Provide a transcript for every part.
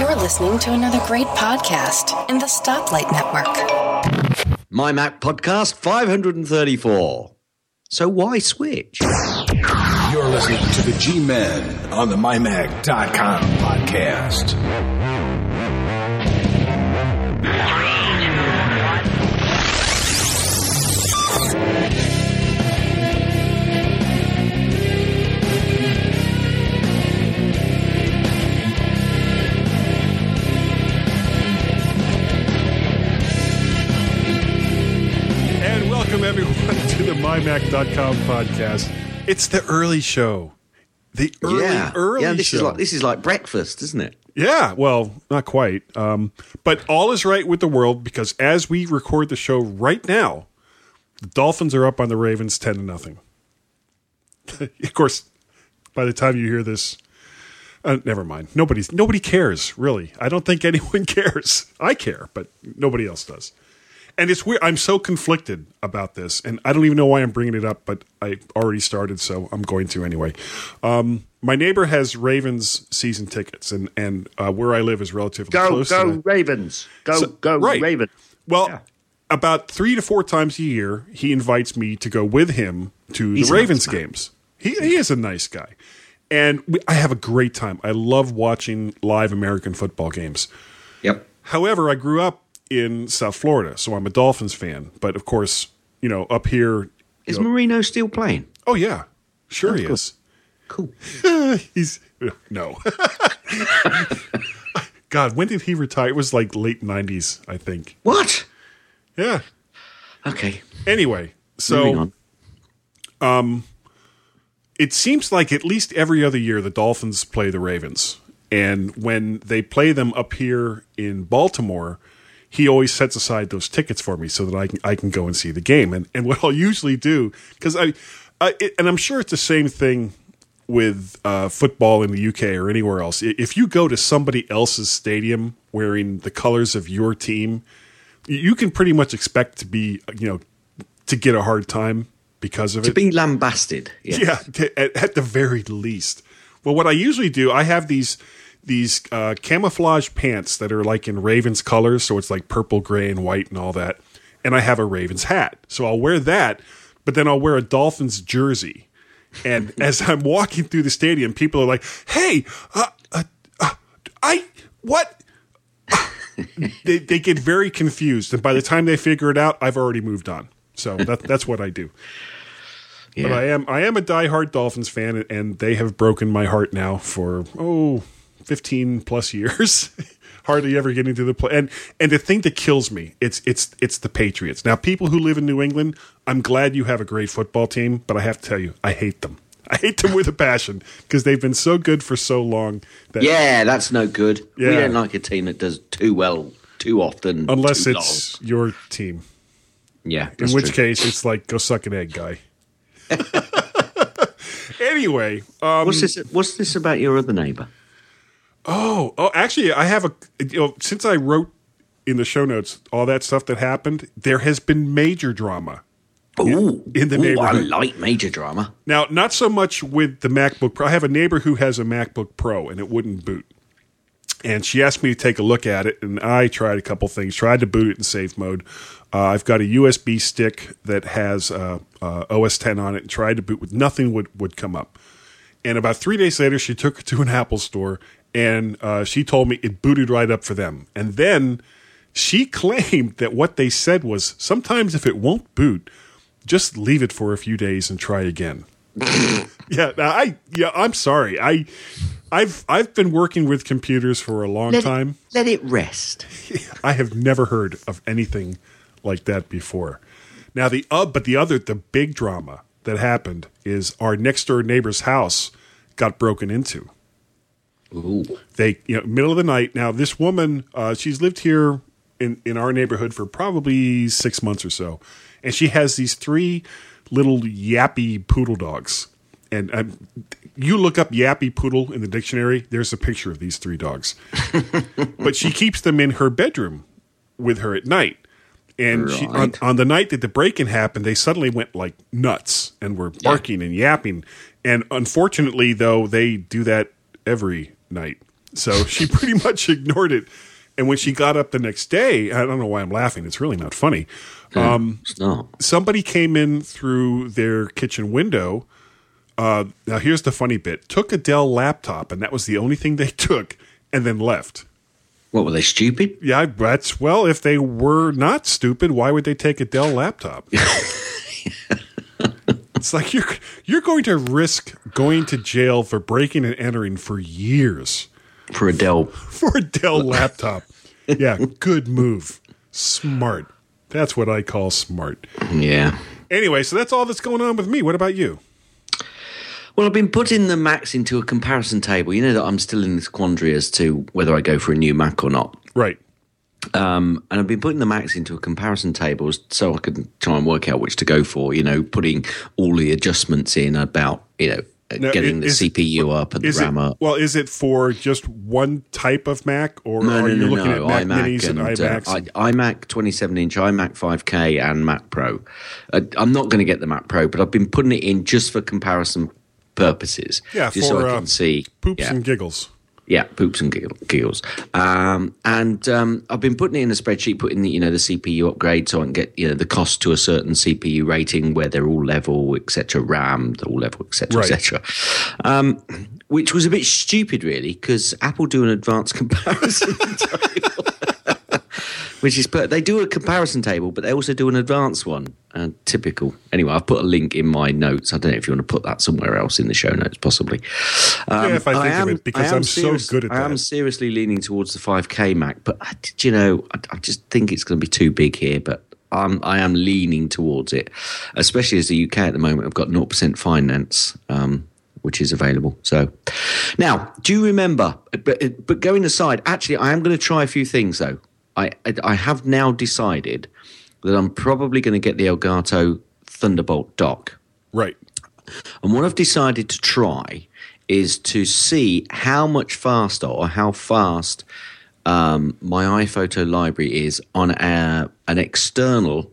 You're listening to another great podcast in the Stoplight Network. My Mac Podcast 534. So why switch? You're listening to the G Men on the MyMac.com podcast. Welcome everyone to the MyMac.com podcast. It's the early show. The early, yeah. early yeah, this show. is like this is like breakfast, isn't it? yeah, well, not quite. Um, but all is right with the world because as we record the show right now, the Dolphins are up on the Ravens 10 to nothing. of course, by the time you hear this, uh, never mind. Nobody's nobody cares, really. I don't think anyone cares. I care, but nobody else does. And it's weird. I'm so conflicted about this, and I don't even know why I'm bringing it up, but I already started, so I'm going to anyway. Um, my neighbor has Ravens season tickets, and and uh, where I live is relatively Go, close. to go, that. Ravens. Go, So- go, right. Ravens. Well, Yeah. about three to four times a year, he invites me to go with him to He's the a nice Ravens games. He, he is a nice guy. And we, I have a great time. I love watching live American football games. Yep. However, I grew up in South Florida, so I'm a Dolphins fan. But of course, you know, up here. Is know- Marino still playing? oh, yeah. Sure he cool. is. Cool. He's. No. God, when did he retire? It was like late 90s, I think. What? Yeah. Okay. Anyway, so on. Um, it seems like at least every other year the Dolphins play the Ravens. And when they play them up here in Baltimore, he always sets aside those tickets for me so that I can I can go and see the game. And and what I'll usually do because I, I it, and I'm sure it's the same thing with uh, football in the UK or anywhere else. If you go to somebody else's stadium wearing the colors of your team, you can pretty much expect to be you know to get a hard time because of To it. To be lambasted. Yeah. Yeah, at, at the very least. Well, what I usually do, I have these these uh, camouflage pants that are like in Ravens colors, so it's like purple, gray, and white, and all that. And I have a Ravens hat, so I'll wear that. But then I'll wear a Dolphins jersey. And as I'm walking through the stadium, people are like, "Hey, uh, uh, uh, I what?" they they get very confused, and by the time they figure it out, I've already moved on. So that that's what I do. Yeah. But I am I am a diehard Dolphins fan, and- and they have broken my heart now for oh 15 plus years. Hardly ever getting to the play, and and the thing that kills me, it's it's it's the Patriots. Now, people who live in New England, I'm glad you have a great football team, but I have to tell you, I hate them. I hate them with a passion because they've been so good for so long. That Yeah, that's no good. We don't like a team that does too well too often. unless too it's your team, yeah. in which true. case it's like go suck an egg, guy. anyway, um, what's this? What's this about your other neighbour? Oh, oh, actually, I have a. You know, since I wrote in the show notes all that stuff that happened, there has been major drama. Ooh, in the Ooh, I neighborhood. like major drama. Now, not so much with the MacBook Pro. I have a neighbor who has a MacBook Pro and it wouldn't boot. And she asked me to take a look at it, and I tried a couple things. Tried to boot it in safe mode. Uh, I've got a USB stick that has uh, uh, OS 10 on it, and tried to boot with nothing would would come up. And about three days later, she took it to an Apple store, and uh, she told me it booted right up for them. And then she claimed that what they said was sometimes if it won't boot, just leave it for a few days and try again. yeah, I yeah, I'm sorry. I I've I've been working with computers for a long Let time. It, let it rest. I have never heard of anything like that before. Now the uh, but the other the big drama that happened is our next door neighbor's house got broken into. Ooh. They you know middle of the night. Now this woman uh, she's lived here in in our neighborhood for probably six months or so, and she has these three little yappy poodle dogs. And um, you look up yappy poodle in the dictionary. There's a picture of these three dogs, but she keeps them in her bedroom with her at night. And she, on, on the night that the break-in happened, they suddenly went like nuts and were barking and yapping. And unfortunately, though, they do that every night. So she pretty much ignored it. And when she got up the next day, I don't know why I'm laughing. It's really not funny. Um, It's not. somebody came in through their kitchen window. Uh, now, here's the funny bit took a Dell laptop, and that was the only thing they took, and then left. What were they stupid? Yeah, that's well, if they were not stupid, why would they take a Dell laptop? it's like you're you're going to risk going to jail for breaking and entering for years For Adele. for a Dell laptop. Yeah, good move. Smart. That's what I call smart. Yeah. Anyway, so that's all that's going on with me. What about you? Well, I've been putting the Macs into a comparison table. You know that I'm still in this quandary as to whether I go for a new Mac or not. Right. Um, and I've been putting the Macs into a comparison table so I could try and work out which to go for. You know, putting all the adjustments in about you know uh, Now, getting i- the is- CPU up and the Is it RAM up. well? Is it for just one type of Mac, or No, are no, you no, looking no. at Mac iMac Minis and, and, uh, iMacs? I, iMac 27 inch, iMac 5K, and Mac Pro. Uh, I'm not going to get the Mac Pro, but I've been putting it in just for comparison purposes. yeah, just for so I uh, can see poops yeah. and giggles. Yeah, poops and giggle- giggles. Um, and um, I've been putting it in a spreadsheet, putting the, you know the CPU upgrade, so I can get you know the cost to a certain CPU rating where they're all level, etc. RAM, they're all level, etc. Right. etc. Um, which was a bit stupid, really, because Apple do an advanced comparison which is but they do a comparison table, but they also do an advanced one. Uh, typical. Anyway, I've put a link in my notes. I don't know if you want to put that somewhere else in the show notes, possibly. Um, Yeah, if I think of it, because I am I'm so good at I am seriously leaning towards the 5K Mac, but I, you know, I, I just think it's going to be too big here. But I'm, I am leaning towards it, especially as the UK at the moment have got 0% finance. Um, which is available. So, now, do you remember? But, but going aside, actually, I am going to try a few things though. I I, have now decided that I'm probably going to get the Elgato Thunderbolt dock. Right. And what I've decided to try is to see how much faster or how fast um, my iPhoto library is on a, an external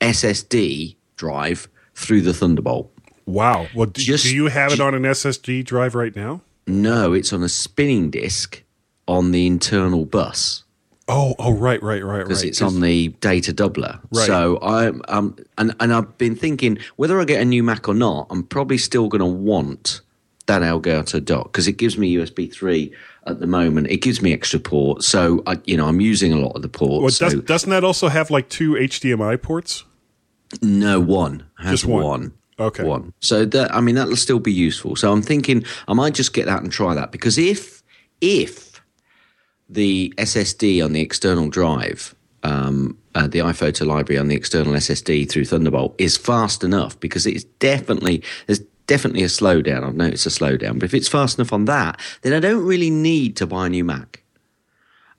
SSD drive through the Thunderbolt. Wow. Well, do, Just- do you have it on an SSD drive right now? No, it's on a spinning disk on the internal bus. Oh, oh, right, right, right, right. because it's on the data doubler. Right. So I'm um and and I've been thinking whether I get a new Mac or not, I'm probably still going to want that Elgato dock because it gives me USB three at the moment. It gives me extra ports, so I you know I'm using a lot of the ports. Well, so does, doesn't that also have like two HDMI ports? no one has Just one. one. Okay. one. So that I mean that'll still be useful. So I'm thinking I might just get that and try that because if if the SSD on the external drive, um, uh, the iPhoto library on the external SSD through Thunderbolt is fast enough because it's definitely there's definitely a slowdown. I've noticed a slowdown, but if it's fast enough on that, then I don't really need to buy a new Mac.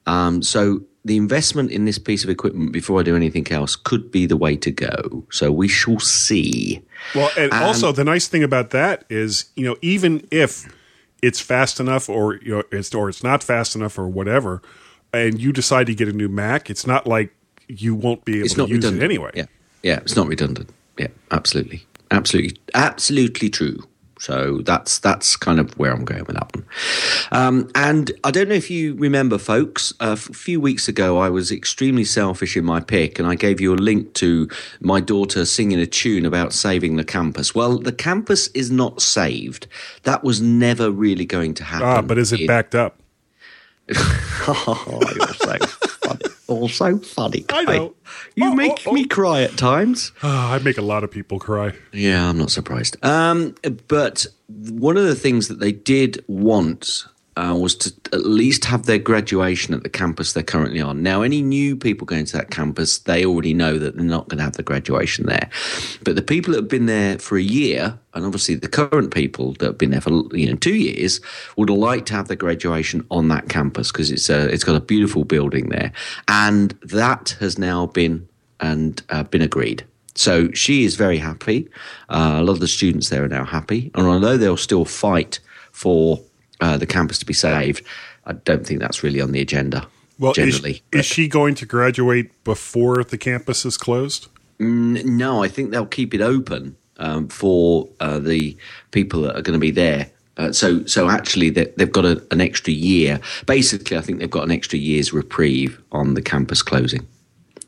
Um, so the investment in this piece of equipment before I do anything else could be the way to go. So we shall see. Well, and Um, also the nice thing about that is, you know, even if it's fast enough, or you know, it's or it's not fast enough, or whatever, and you decide to get a new Mac, it's not like you won't be able It's to use redundant it anyway. Yeah, yeah, it's not redundant. Yeah, absolutely, absolutely, absolutely true. So that's that's kind of where I'm going with that one. Um, and I don't know if you remember, folks. A few weeks ago, I was extremely selfish in my pick, and I gave you a link to my daughter singing a tune about saving the campus. Well, the campus is not saved. That was never really going to happen. Ah, but is it in- backed up? oh, you're so funny. All so funny. I know. You Oh, make oh, oh. me cry at times. Ah, I make a lot of people cry. Yeah, I'm not surprised. Um, but one of the things that they did want uh, was to at least have their graduation at the campus they're currently on. Now, any new people going to that campus, they already know that they're not going to have the graduation there. But the people that have been there for a year, and obviously the current people that have been there for you know two years, would like to have their graduation on that campus because it's a, it's got a beautiful building there, and that has now been and uh, been agreed. So she is very happy. Uh, a lot of the students there are now happy. And although they'll still fight for uh, the campus to be saved, I don't think that's really on the agenda Well, is, generally. is she going to graduate before the campus is closed? N- no, I think they'll keep it open um, for uh, the people that are going to be there Uh, so, so actually, they, they've got a, an extra year. Basically, I think they've got an extra year's reprieve on the campus closing.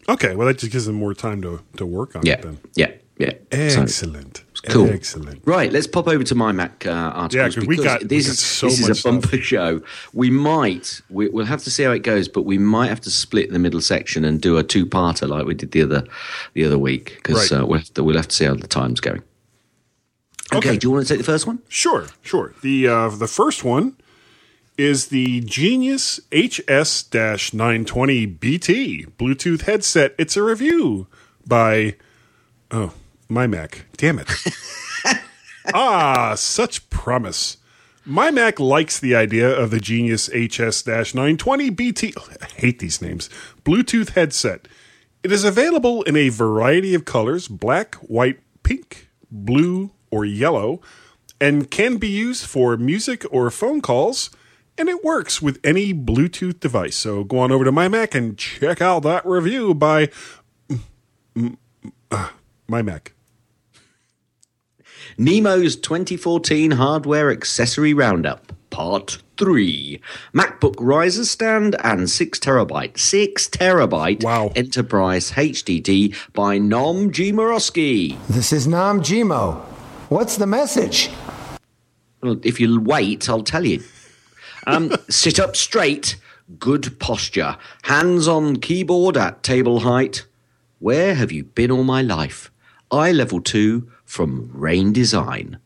Okay, well that just gives them more time to to work on Yeah, it then. yeah, yeah. So- Excellent. Cool. Excellent. Right, let's pop over to my Mac uh, articles. Yeah, 'cause we because got- we this, got is, so this is a bumper show. We might, we, we'll have to see how it goes, but we might have to split the middle section and do a two-parter like we did the other the other week because Right. uh, we'll, have to, we'll have to see how the time's going. Okay, Okay. do you want to take the first one? Sure, sure. The uh, the first one is the Genius HS-920 BT Bluetooth headset. It's a review by oh my Mac. Damn it! ah, such promise. My Mac likes the idea of the Genius HS-920 BT. I hate these names. Bluetooth headset. It is available in a variety of colors: black, white, pink, blue, or yellow, and can be used for music or phone calls. And it works with any Bluetooth device. So go on over to my Mac and check out that review by mm, uh, my Mac. Nemo's 2014 Hardware Accessory Roundup, Part 3. MacBook riser stand and 6 terabyte, 6 terabyte Wow. Enterprise HDD by Nom G. Morosky. This is Nam Jimo. What's the message? Well, if you wait, I'll tell you. Um, sit up straight, good posture, hands on keyboard at table height. Where have you been all my life? iLevel 2 from Rain Design.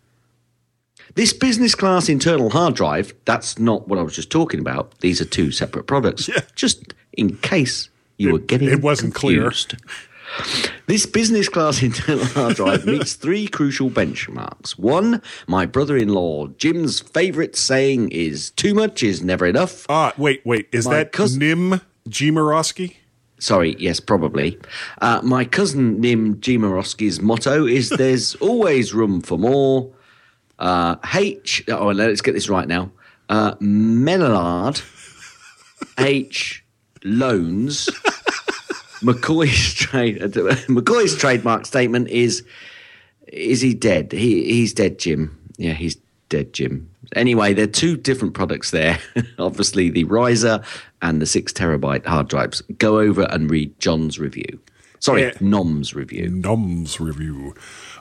This business class internal hard drive, that's not what I was just talking about. These are two separate products. Yeah. Just in case you were getting it wasn't clear. This business class internal hard drive meets three crucial benchmarks. One, my brother in law Jim's favourite saying is too much is never enough. Ah, wait, wait. Is My that cousin- Nim Jimarowski? Sorry, yes, probably. Uh, my cousin Nim Jimarowski's motto is there's always room for more. Uh, H, oh, let's get this right now. Uh, Menard H. Loans. McCoy's trade McCoy's trademark statement is is he dead? He he's dead, Jim. Yeah, he's dead, Jim. Anyway, there are two different products there. Obviously, the riser and the six terabyte hard drives. Go over and read John's review. Sorry, Yeah. Nom's review. Nom's review.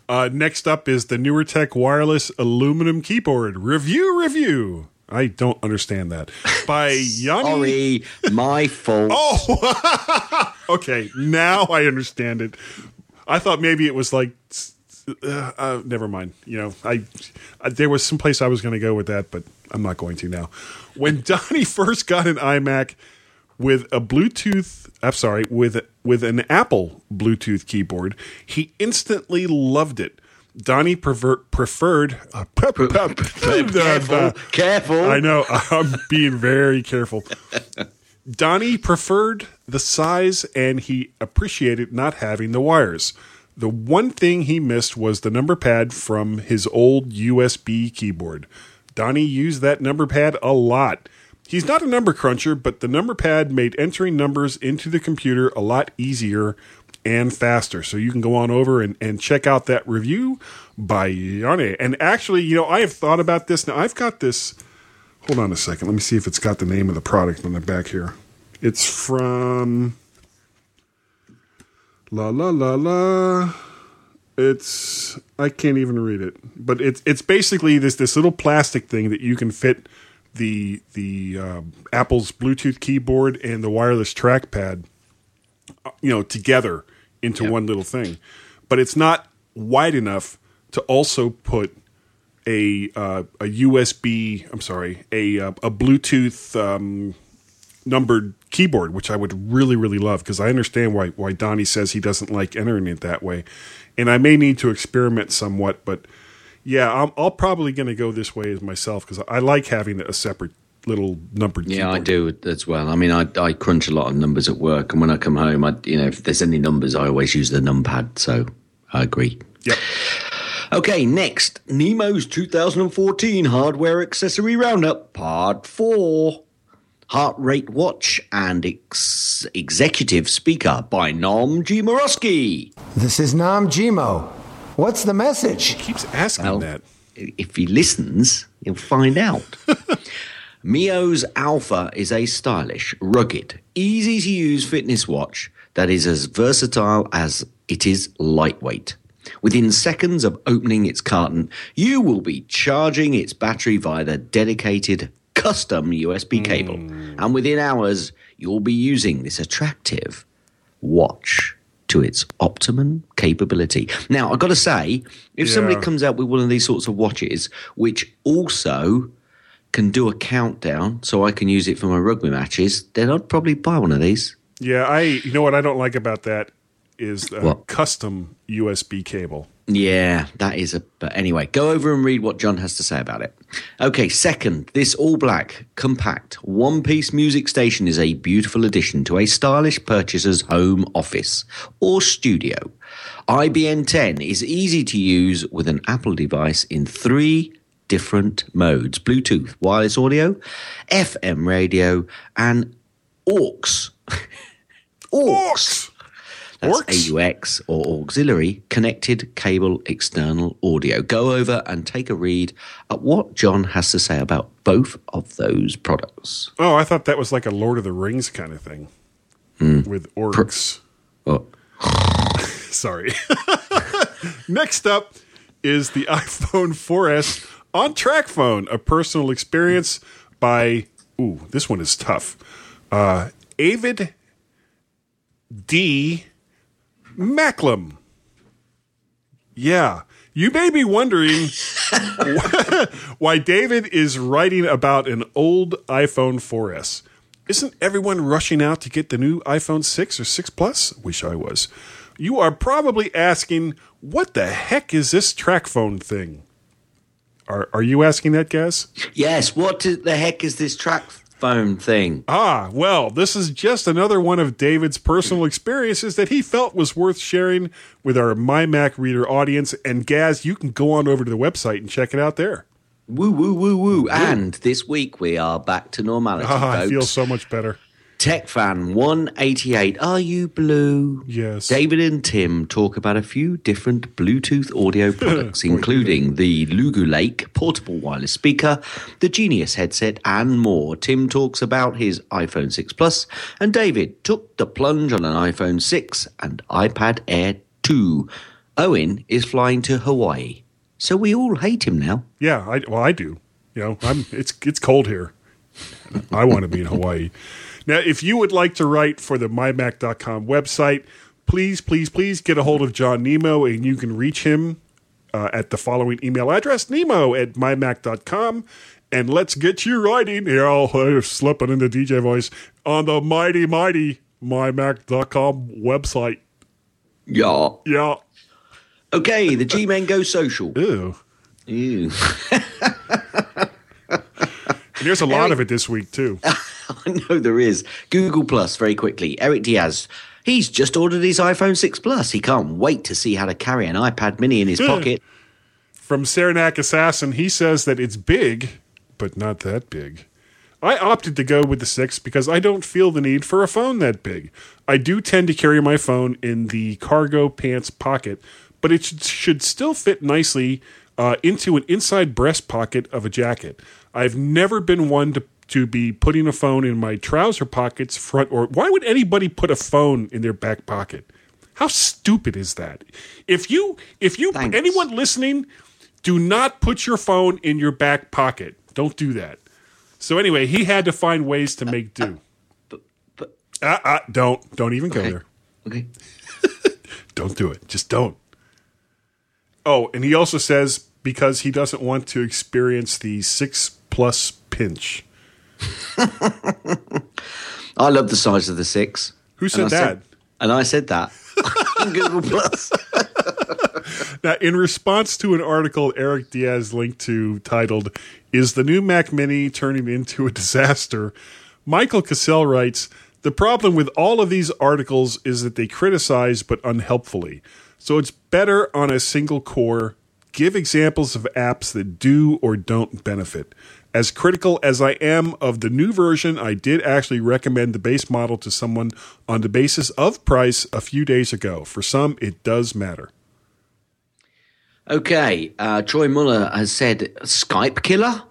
Uh, next up is the Newer Tech wireless aluminum keyboard review. Review. I don't understand that by Yanni. Sorry, my fault. Oh, okay. Now I understand it. I thought maybe it was like. Uh, uh, never mind. You know, I, I there was some place I was going to go with that, but I'm not going to now. When Donnie first got an iMac with a Bluetooth, I'm sorry, with with an Apple Bluetooth keyboard, he instantly loved it. Donnie prefer, preferred. Uh, Careful, careful. I know. I'm being very careful. Donnie preferred the size and he appreciated not having the wires. The one thing he missed was the number pad from his old USB keyboard. Donnie used that number pad a lot. He's not a number cruncher, but the number pad made entering numbers into the computer a lot easier and faster. So you can go on over and, and check out that review by Yanni. And actually, you know, I have thought about this. Now, I've got this. Hold on a second. Let me see if it's got the name of the product on the back here. It's from La La La La. It's I can't even read it, but it's it's basically this this little plastic thing that you can fit the the uh, Apple's Bluetooth keyboard and the wireless trackpad, uh, you know, together into one little thing. But it's not wide enough to also put a uh, a USB. I'm sorry, a uh, a Bluetooth um, numbered keyboard, which I would really really love because I understand why why Donnie says he doesn't like entering it that way, and I may need to experiment somewhat, but yeah, I'm, I'll probably going to go this way as myself because I like having a separate little numbered. Keyboard. Yeah, I keyboard. do as well. I mean, I, I crunch a lot of numbers at work, and when I come home, I you know if there's any numbers, I always use the numpad. So I agree. Yep. Okay, next Nemo's 2014 hardware accessory roundup, part four. Heart rate watch and ex- executive speaker by Nom G. Morosky. This is Nam Jimo. What's the message? He keeps asking Well, that. if he listens, he'll find out. Mio's Alpha is a stylish, rugged, easy to use fitness watch that is as versatile as it is lightweight. Within seconds of opening its carton, you will be charging its battery via the dedicated custom USB cable. Hmm. And within hours, you'll be using this attractive watch to its optimum capability. Now, I've got to say, if somebody comes out with one of these sorts of watches, which also can do a countdown so I can use it for my rugby matches, then I'd probably buy one of these. Yeah, I. You know what I don't like about that is a What? custom USB cable. Yeah, that is a. But anyway, go over and read what John has to say about it. Okay, second, this all black, compact, one piece music station is a beautiful addition to a stylish purchaser's home office or studio. IBN 10 is easy to use with an Apple device in three different modes Bluetooth, wireless audio, FM radio, and AUX. AUX. That's Orcs? AUX or auxiliary connected cable external audio. Go over and take a read at what John has to say about both of those products. Oh, I thought that was like a Lord of the Rings kind of thing with orcs. Well, Sorry. Next up is the iPhone 4S on TracFone, a personal experience by, ooh, this one is tough. Uh, Avid D. Macklem. Yeah. You may be wondering why David is writing about an old iPhone 4S. Isn't everyone rushing out to get the new iPhone 6 or 6 Plus? Wish I was. You are probably asking, what the heck is this TracFone thing? Are, are you asking that, Gaz? yes, what the heck is this track phone thing? Ah, well, this is just another one of David's personal experiences that he felt was worth sharing with our My Mac Reader audience. And Gaz, you can go on over to the website and check it out there. Woo, woo, woo, woo. And this week we are back to normality, Ah, I feel so much better. Tech Fan 188. Are you blue? Yes. David and Tim talk about a few different Bluetooth audio products, including the Lugu Lake portable wireless speaker, the Genius headset, and more. Tim talks about his iPhone 6 Plus, and David took the plunge on an iPhone 6 and iPad Air 2. Owen is flying to Hawaii. So we all hate him now. Yeah, I, well, I do. You know, I'm. It's it's cold here. I want to be in Hawaii. Now, if you would like to write for the mymac.com website, please, please, please get a hold of John Nemo, and you can reach him uh, at the following email address: nemo at mymac.com. And let's get you writing. Here, I'll uh, slip it into DJ voice on the mighty, mighty mymac.com website. Yeah. Yeah. Okay, the G Men Go Social. Ew. Ew. And there's a lot of it this week too. I know there is. Google Plus, very quickly. Eric Diaz. He's just ordered his iPhone 6 Plus. He can't wait to see how to carry an iPad mini in his pocket. From Saranac Assassin, he says that it's big, but not that big. I opted to go with the 6 because I don't feel the need for a phone that big. I do tend to carry my phone in the cargo pants pocket, but it should, should still fit nicely uh, into an inside breast pocket of a jacket. I've never been one to to be putting a phone in my trouser pockets front or why would anybody put a phone in their back pocket? How stupid is that? If you if you Thanks. anyone listening, do not put your phone in your back pocket. Don't do that. So anyway, he had to find ways to make do. but- uh, uh, don't don't even go there. Okay. Don't do it. Just don't. Oh, and he also says because he doesn't want to experience the six plus pinch. I love the size of the 6. Who said And that? and I said that. Google Plus. Now, in response to an article Eric Diaz linked to titled, Is the new Mac Mini turning into a disaster? Michael Cassell writes, The problem with all of these articles is that they criticize but unhelpfully. So it's better on a single core. Give examples of apps that do or don't benefit. As critical as I am of the new version, I did actually recommend the base model to someone on the basis of price a few days ago. For some, it does matter. Okay, uh, Troy Muller has said Skype killer.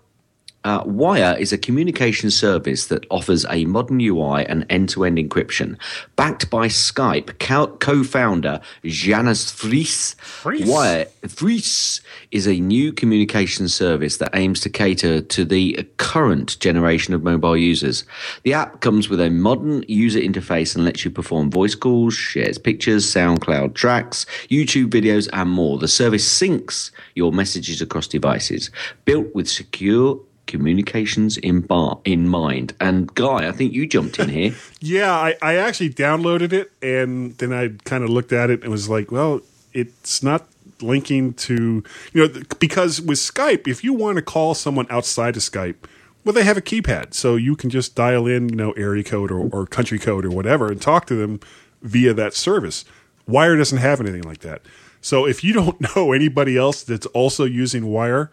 Uh, Wire is a communication service that offers a modern UI and end-to-end encryption. Backed by Skype co- co-founder Janus Friis, Fries? Wire Fries is a new communication service that aims to cater to the current generation of mobile users. The app comes with a modern user interface and lets you perform voice calls, shares pictures, SoundCloud tracks, YouTube videos, and more. The service syncs your messages across devices, built with secure communications in bar in mind. And Guy, I think you jumped in here. Yeah, I, I actually downloaded it and then I kind of looked at it and was like, well, it's not linking to, you know, because with Skype, if you want to call someone outside of Skype, well, they have a keypad. So you can just dial in, you know, area code or, or country code or whatever and talk to them via that service. Wire doesn't have anything like that. So if you don't know anybody else that's also using Wire,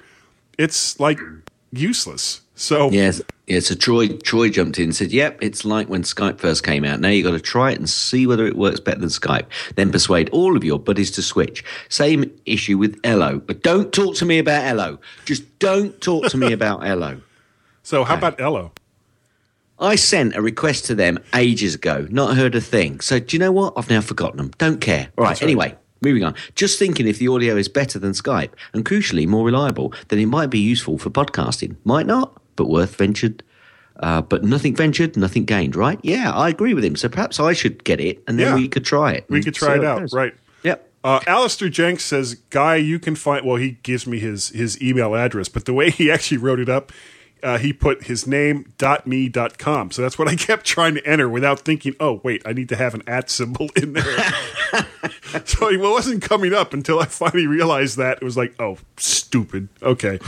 it's like useless. So Yes, yeah. So Troy Troy jumped in and said, "Yep, it's like when Skype first came out. Now you got to try it and see whether it works better than Skype. Then persuade all of your buddies to switch. Same issue with Ello, but don't talk to me about Ello. Just don't talk to me about Ello." So how about Ello? I sent a request to them ages ago, not heard a thing. So do you know what? I've now forgotten them. Don't care. All right. Anyway, moving on. Just thinking if the audio is better than Skype and crucially more reliable, then it might be useful for podcasting. Might not, but worth ventured. Uh, but nothing ventured, nothing gained, right? Yeah, I agree with him. So perhaps I should get it and then Yeah. we could try it. We could try it out, goes. right? Yep. Uh, Alistair Jenks says, "Guy, you can find." Well, he gives me his his email address, but the way he actually wrote it up, uh, he put his name dot me dot com. So that's what I kept trying to enter without thinking. Oh, wait, I need to have an at symbol in there. so it wasn't coming up until I finally realized that it was like, oh, stupid. Okay,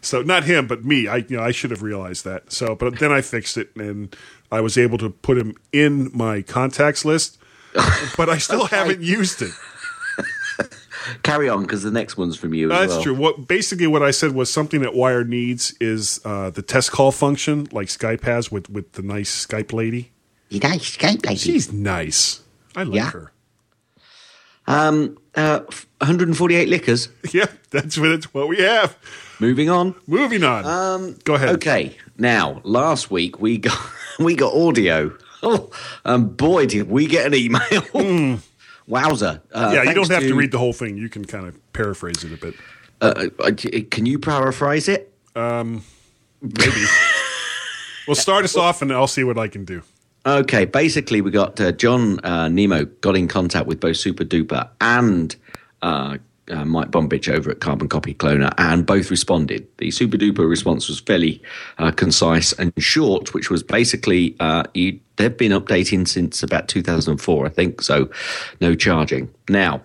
so not him, but me. I you know I should have realized that. So, but then I fixed it and I was able to put him in my contacts list. But I still haven't used it. Carry on because the next one's from you as That's well. true. What basically what I said was something that Wire needs is uh, the test call function, like Skype has with with the nice Skype lady. You nice Skype lady. She's nice. I like Yeah. her. Um, uh, 148 liquors. Yeah, that's what it's what we have. Moving on. Moving on. Um, Go ahead. Okay, now last week we got we got audio. Oh, and boy, did we get an email! Wowzer! Uh, Hmm. yeah, you don't have to, read the whole thing. You can kind of paraphrase it a bit. Uh, uh, can you paraphrase it? Um, Maybe. well, start us off, and I'll see what I can do. Okay, basically, we got uh, John uh, Nemo got in contact with both Super Duper and uh, uh, Mike Bombich over at Carbon Copy Cloner, and both responded. The Super Duper response was fairly uh, concise and short, which was basically uh, you, they've been updating since about 2004, I think, so no charging. Now,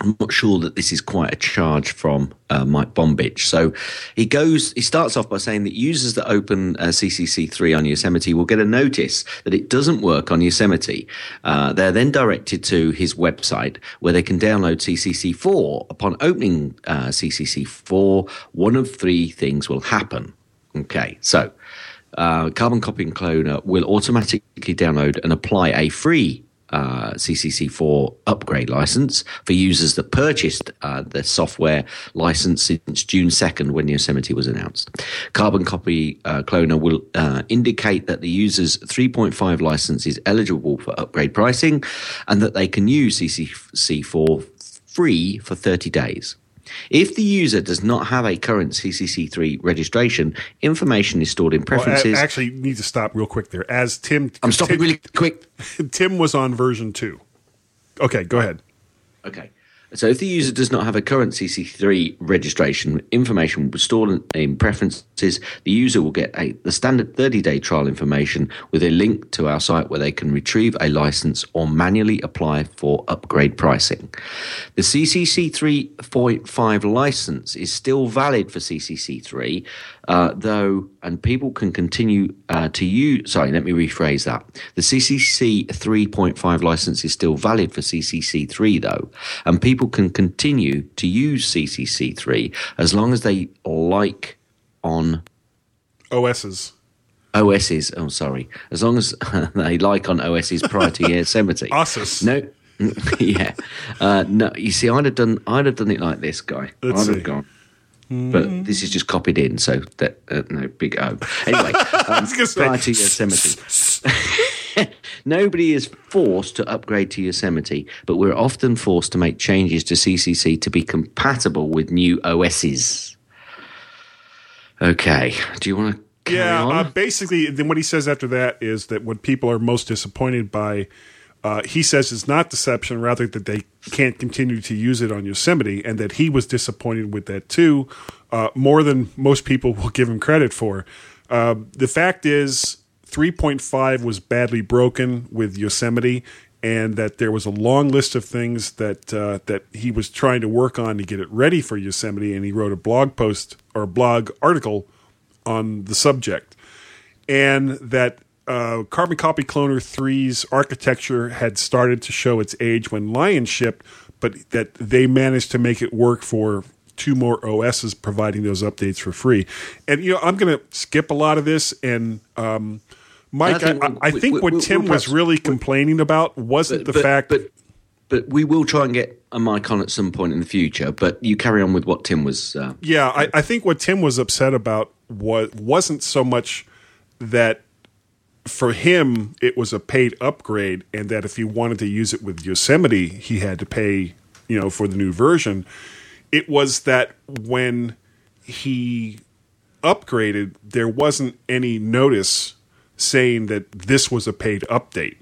I'm not sure that this is quite a charge from uh, Mike Bombich. So he goes, he starts off by saying that users that open uh, CCC3 on Yosemite will get a notice that it doesn't work on Yosemite. Uh, they're then directed to his website where they can download CCC4. Upon opening uh, CCC4, one of three things will happen. Okay, so uh, Carbon Copy and Cloner will automatically download and apply a free uh, CCC4 upgrade license for users that purchased uh, the software license since June 2nd when Yosemite was announced. Carbon Copy uh, Cloner will uh, indicate that the user's 3.5 license is eligible for upgrade pricing and that they can use CCC4 free for 30 days. If the user does not have a current CCC3 registration, information is stored in Well, a- preferences. actually, need to stop real quick there. As Tim, I'm stopping Tim, really quick. Tim was on version two. Okay, go ahead. Okay. So if the user does not have a current CC3 registration, information will be stored in, preferences. The user will get a, the standard 30-day trial information with a link to our site where they can retrieve a license or manually apply for upgrade pricing. The CCC 3.5 license is still valid for CCC3, uh, though, and people can continue uh, to use. Sorry, let me rephrase that. The CCC 3.5 license is still valid for CCC 3, though, and people can continue to use CCC 3 as long as they like on OSs. OSs. Oh, sorry. As long as they like on OSs prior to Yosemite. OSs. No, yeah. Uh, no, you see, I'd have done. I'd have done it like this, guy. Let's I'd see. have gone. But this is just copied in, so that uh, no big O. Anyway, um, prior to Yosemite. Nobody is forced to upgrade to Yosemite, but we're often forced to make changes to CCC to be compatible with new OSs. Okay, do you want to Yeah, on? uh, basically, then what he says after that is that what people are most disappointed by, uh, he says it's not deception, rather that they can't continue to use it on Yosemite, and that he was disappointed with that too, uh, more than most people will give him credit for. Uh, the fact is, 3.5 was badly broken with Yosemite. And that there was a long list of things that uh, that he was trying to work on to get it ready for Yosemite, and he wrote a blog post or a blog article on the subject, and that uh, Carbon Copy Cloner 3's architecture had started to show its age when Lion shipped, but that they managed to make it work for two more OSs providing those updates for free. And you know, I'm going to skip a lot of this and. Um, Mike, I I, think I, we- I think we- what we'll Tim was really complaining about wasn't the but, fact but but we will try and get a mic on at some point in the future. But you carry on with what Tim was. Uh, Yeah, I, I think what Tim was upset about was wasn't so much that for him it was a paid upgrade, and that if he wanted to use it with Yosemite, he had to pay, you know, for the new version. It was that when he upgraded, there wasn't any notice saying that this was a paid update,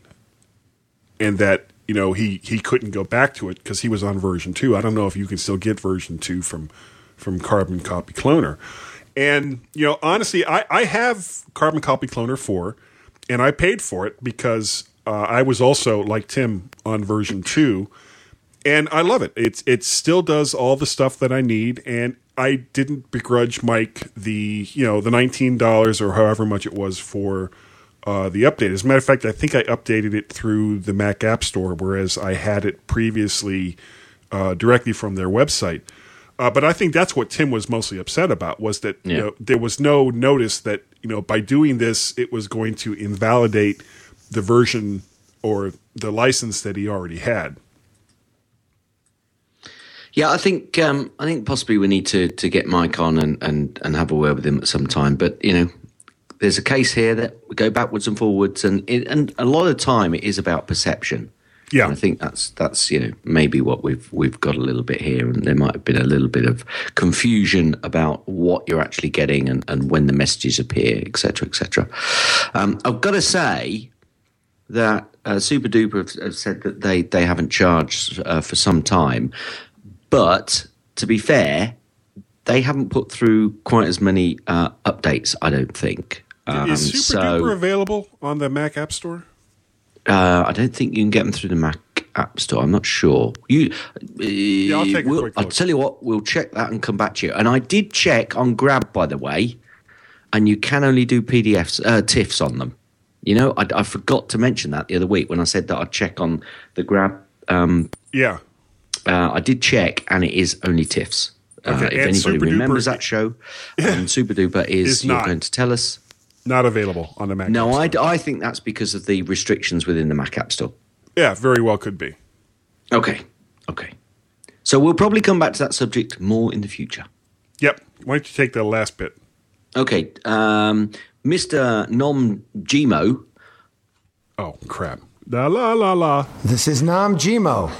and that you know he he couldn't go back to it because he was on version two. I don't know if you can still get version two from from Carbon Copy Cloner. And you know, honestly, I I have Carbon Copy Cloner four, and I paid for it because uh, I was also like Tim on version two, and I love it. It's it still does all the stuff that I need, and I didn't begrudge Mike the you know the nineteen dollars or however much it was for uh, the update. As a matter of fact, I think I updated it through the Mac App Store, whereas I had it previously uh, directly from their website. Uh, but I think that's what Tim was mostly upset about was that you know, there was no notice that you know by doing this it was going to invalidate the version or the license that he already had. yeah, I think um, I think possibly we need to to get Mike on and, and and have a word with him at some time. But you know, there's a case here that we go backwards and forwards, and it, and a lot of time it is about perception. Yeah. And I think that's that's you know maybe what we've we've got a little bit here, and there might have been a little bit of confusion about what you're actually getting and, and when the messages appear, etc., etc. Um, I've got to say that uh, Super Duper have, have said that they they haven't charged uh, for some time, but to be fair, they haven't put through quite as many uh, updates. I don't think. Um, Is Super so, Duper available on the Mac App Store? Uh, I don't think you can get them through the Mac App Store. I'm not sure. You, uh, I'll take a we'll- I'll tell you what. We'll check that and come back to you. And I did check on Grab, by the way, and you can only do PDFs, uh, TIFFs on them. You know, I, I forgot to mention that the other week when I said that I'd check on the Grab. Um, Yeah. uh, I did check, and it is only TIFFs. Uh, Okay, if anybody Super remembers Duper- that show, um, Super Duper is, Is you're not. going to tell us. Not available on the Mac No, App Store. I, I think that's because of the restrictions within the Mac App Store. Yeah, very well could be. Okay. Okay. So we'll probably come back to that subject more in the future. Yep. Why don't you take the last bit? Okay. Um, Mr. Nom Gmo. Oh, crap. La la la la. This is Nam Gmo.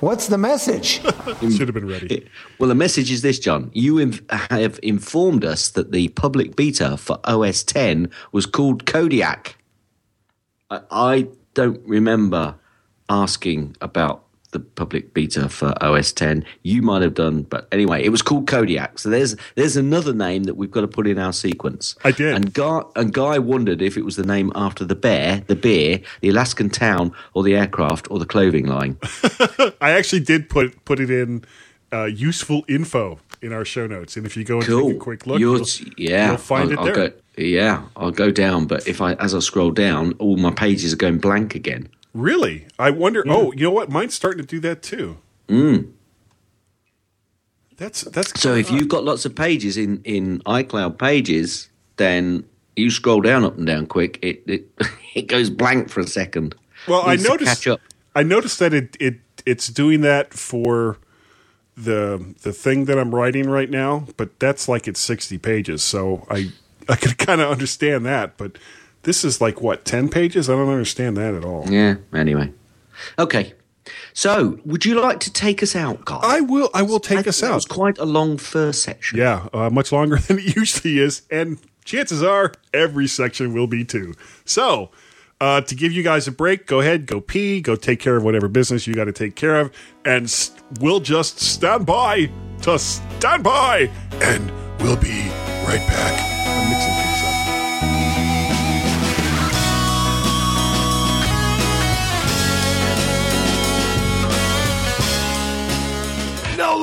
What's the message? Should have been ready. Well, the message is this, John. You have informed us that the public beta for OS 10 was called Kodiak. I, I don't remember asking about the public beta for OS 10. You might have done, but anyway, it was called Kodiak. So there's there's another name that we've got to put in our sequence. I did. And Guy, and Guy wondered if it was the name after the bear, the beer, the Alaskan town, or the aircraft, or the clothing line. I actually did put put it in uh, useful info in our show notes, and if you go and Cool. take a quick look, You'll, you'll, yeah, you'll find I'll, it I'll there. Go, yeah, I'll go down, but if I as I scroll down, all my pages are going blank again. Really? I wonder. Oh, you know what? Mine's starting to do that too. That's that's Mm. So if you've got lots of pages in in iCloud Pages, then you scroll down up and down quick. It it, it goes blank for a second. well, I noticed. catch up. I noticed that it it it's doing that for the the thing that I'm writing right now, but that's like it's 60 pages. So I I could kind of understand that, but this is like what 10 pages? I don't understand that at all. Yeah. Anyway. Okay. So, would you like to take us out, guys? I will I will take I us out. was quite a long first section. Yeah, uh, much longer than it usually is, and chances are every section will be too. So, uh, to give you guys a break, go ahead, go pee, go take care of whatever business you got to take care of, and s- we'll just stand by to stand by, and we'll be right back.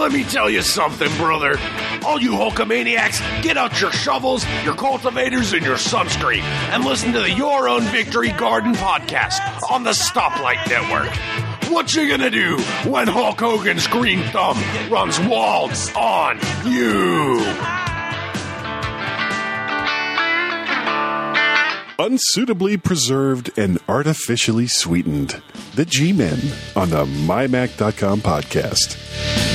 Let me tell you something, brother. All you Hulkamaniacs, get out your shovels, your cultivators, and your sunscreen, and listen to the Your Own Victory Garden podcast on the Stoplight Network. What you gonna do when Hulk Hogan's green thumb runs walls on you? Unsuitably preserved and artificially sweetened. The G Men on the MyMac.com podcast.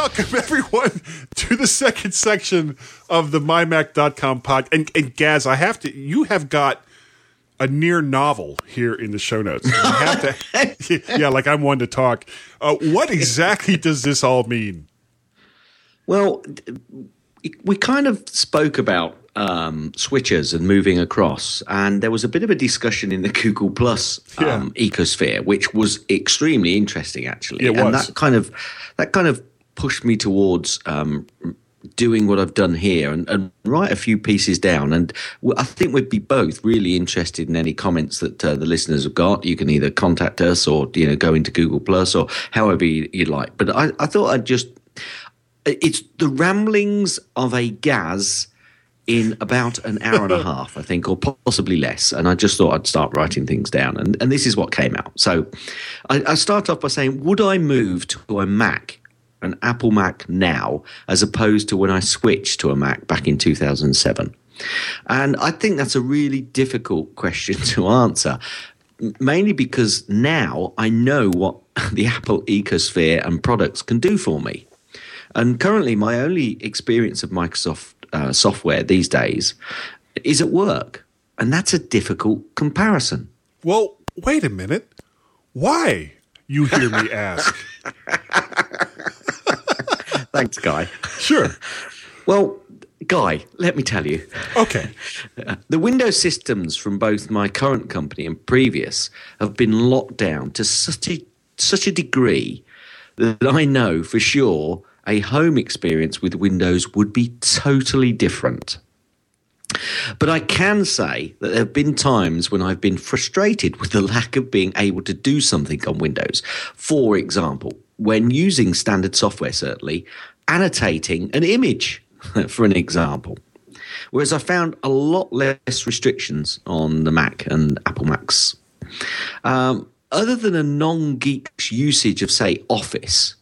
Welcome everyone to the second section of the MyMac.com pod. And, and Gaz, I have to, you have got a near novel here in the show notes. I have to, yeah, like I'm one to talk. Uh, what exactly does this all mean? Well, we kind of spoke about um, switchers and moving across, and there was a bit of a discussion in the Google Plus um, ecosphere, which was extremely interesting, actually. It and was. that kind of that kind of pushed me towards um, doing what I've done here and, and write a few pieces down. And I think we'd be both really interested in any comments that uh, the listeners have got. You can either contact us or you know go into Google Plus or however you, you'd like. But I, I thought I'd just it's the ramblings of a Gaz in about an hour and a half, I think, or possibly less. And I just thought I'd start writing things down. And, and this is what came out. So I, I start off by saying, would I move to a Mac, an Apple Mac now, as opposed to when I switched to a Mac back in 2007? And I think that's a really difficult question to answer, mainly because now I know what the Apple ecosphere and products can do for me. And currently, my only experience of Microsoft uh, software these days is at work. And that's a difficult comparison. Well, wait a minute. Why? You hear me ask. Thanks, Guy. Sure. Well, Guy, let me tell you. Okay. The Windows systems from both my current company and previous have been locked down to such a, such a degree that I know for sure a home experience with Windows would be totally different. But I can say that there have been times when I've been frustrated with the lack of being able to do something on Windows. For example, when using standard software, certainly, annotating an image, for an example. Whereas I found a lot less restrictions on the Mac and Apple Macs. Um, other than a non geek's usage of, say, Office,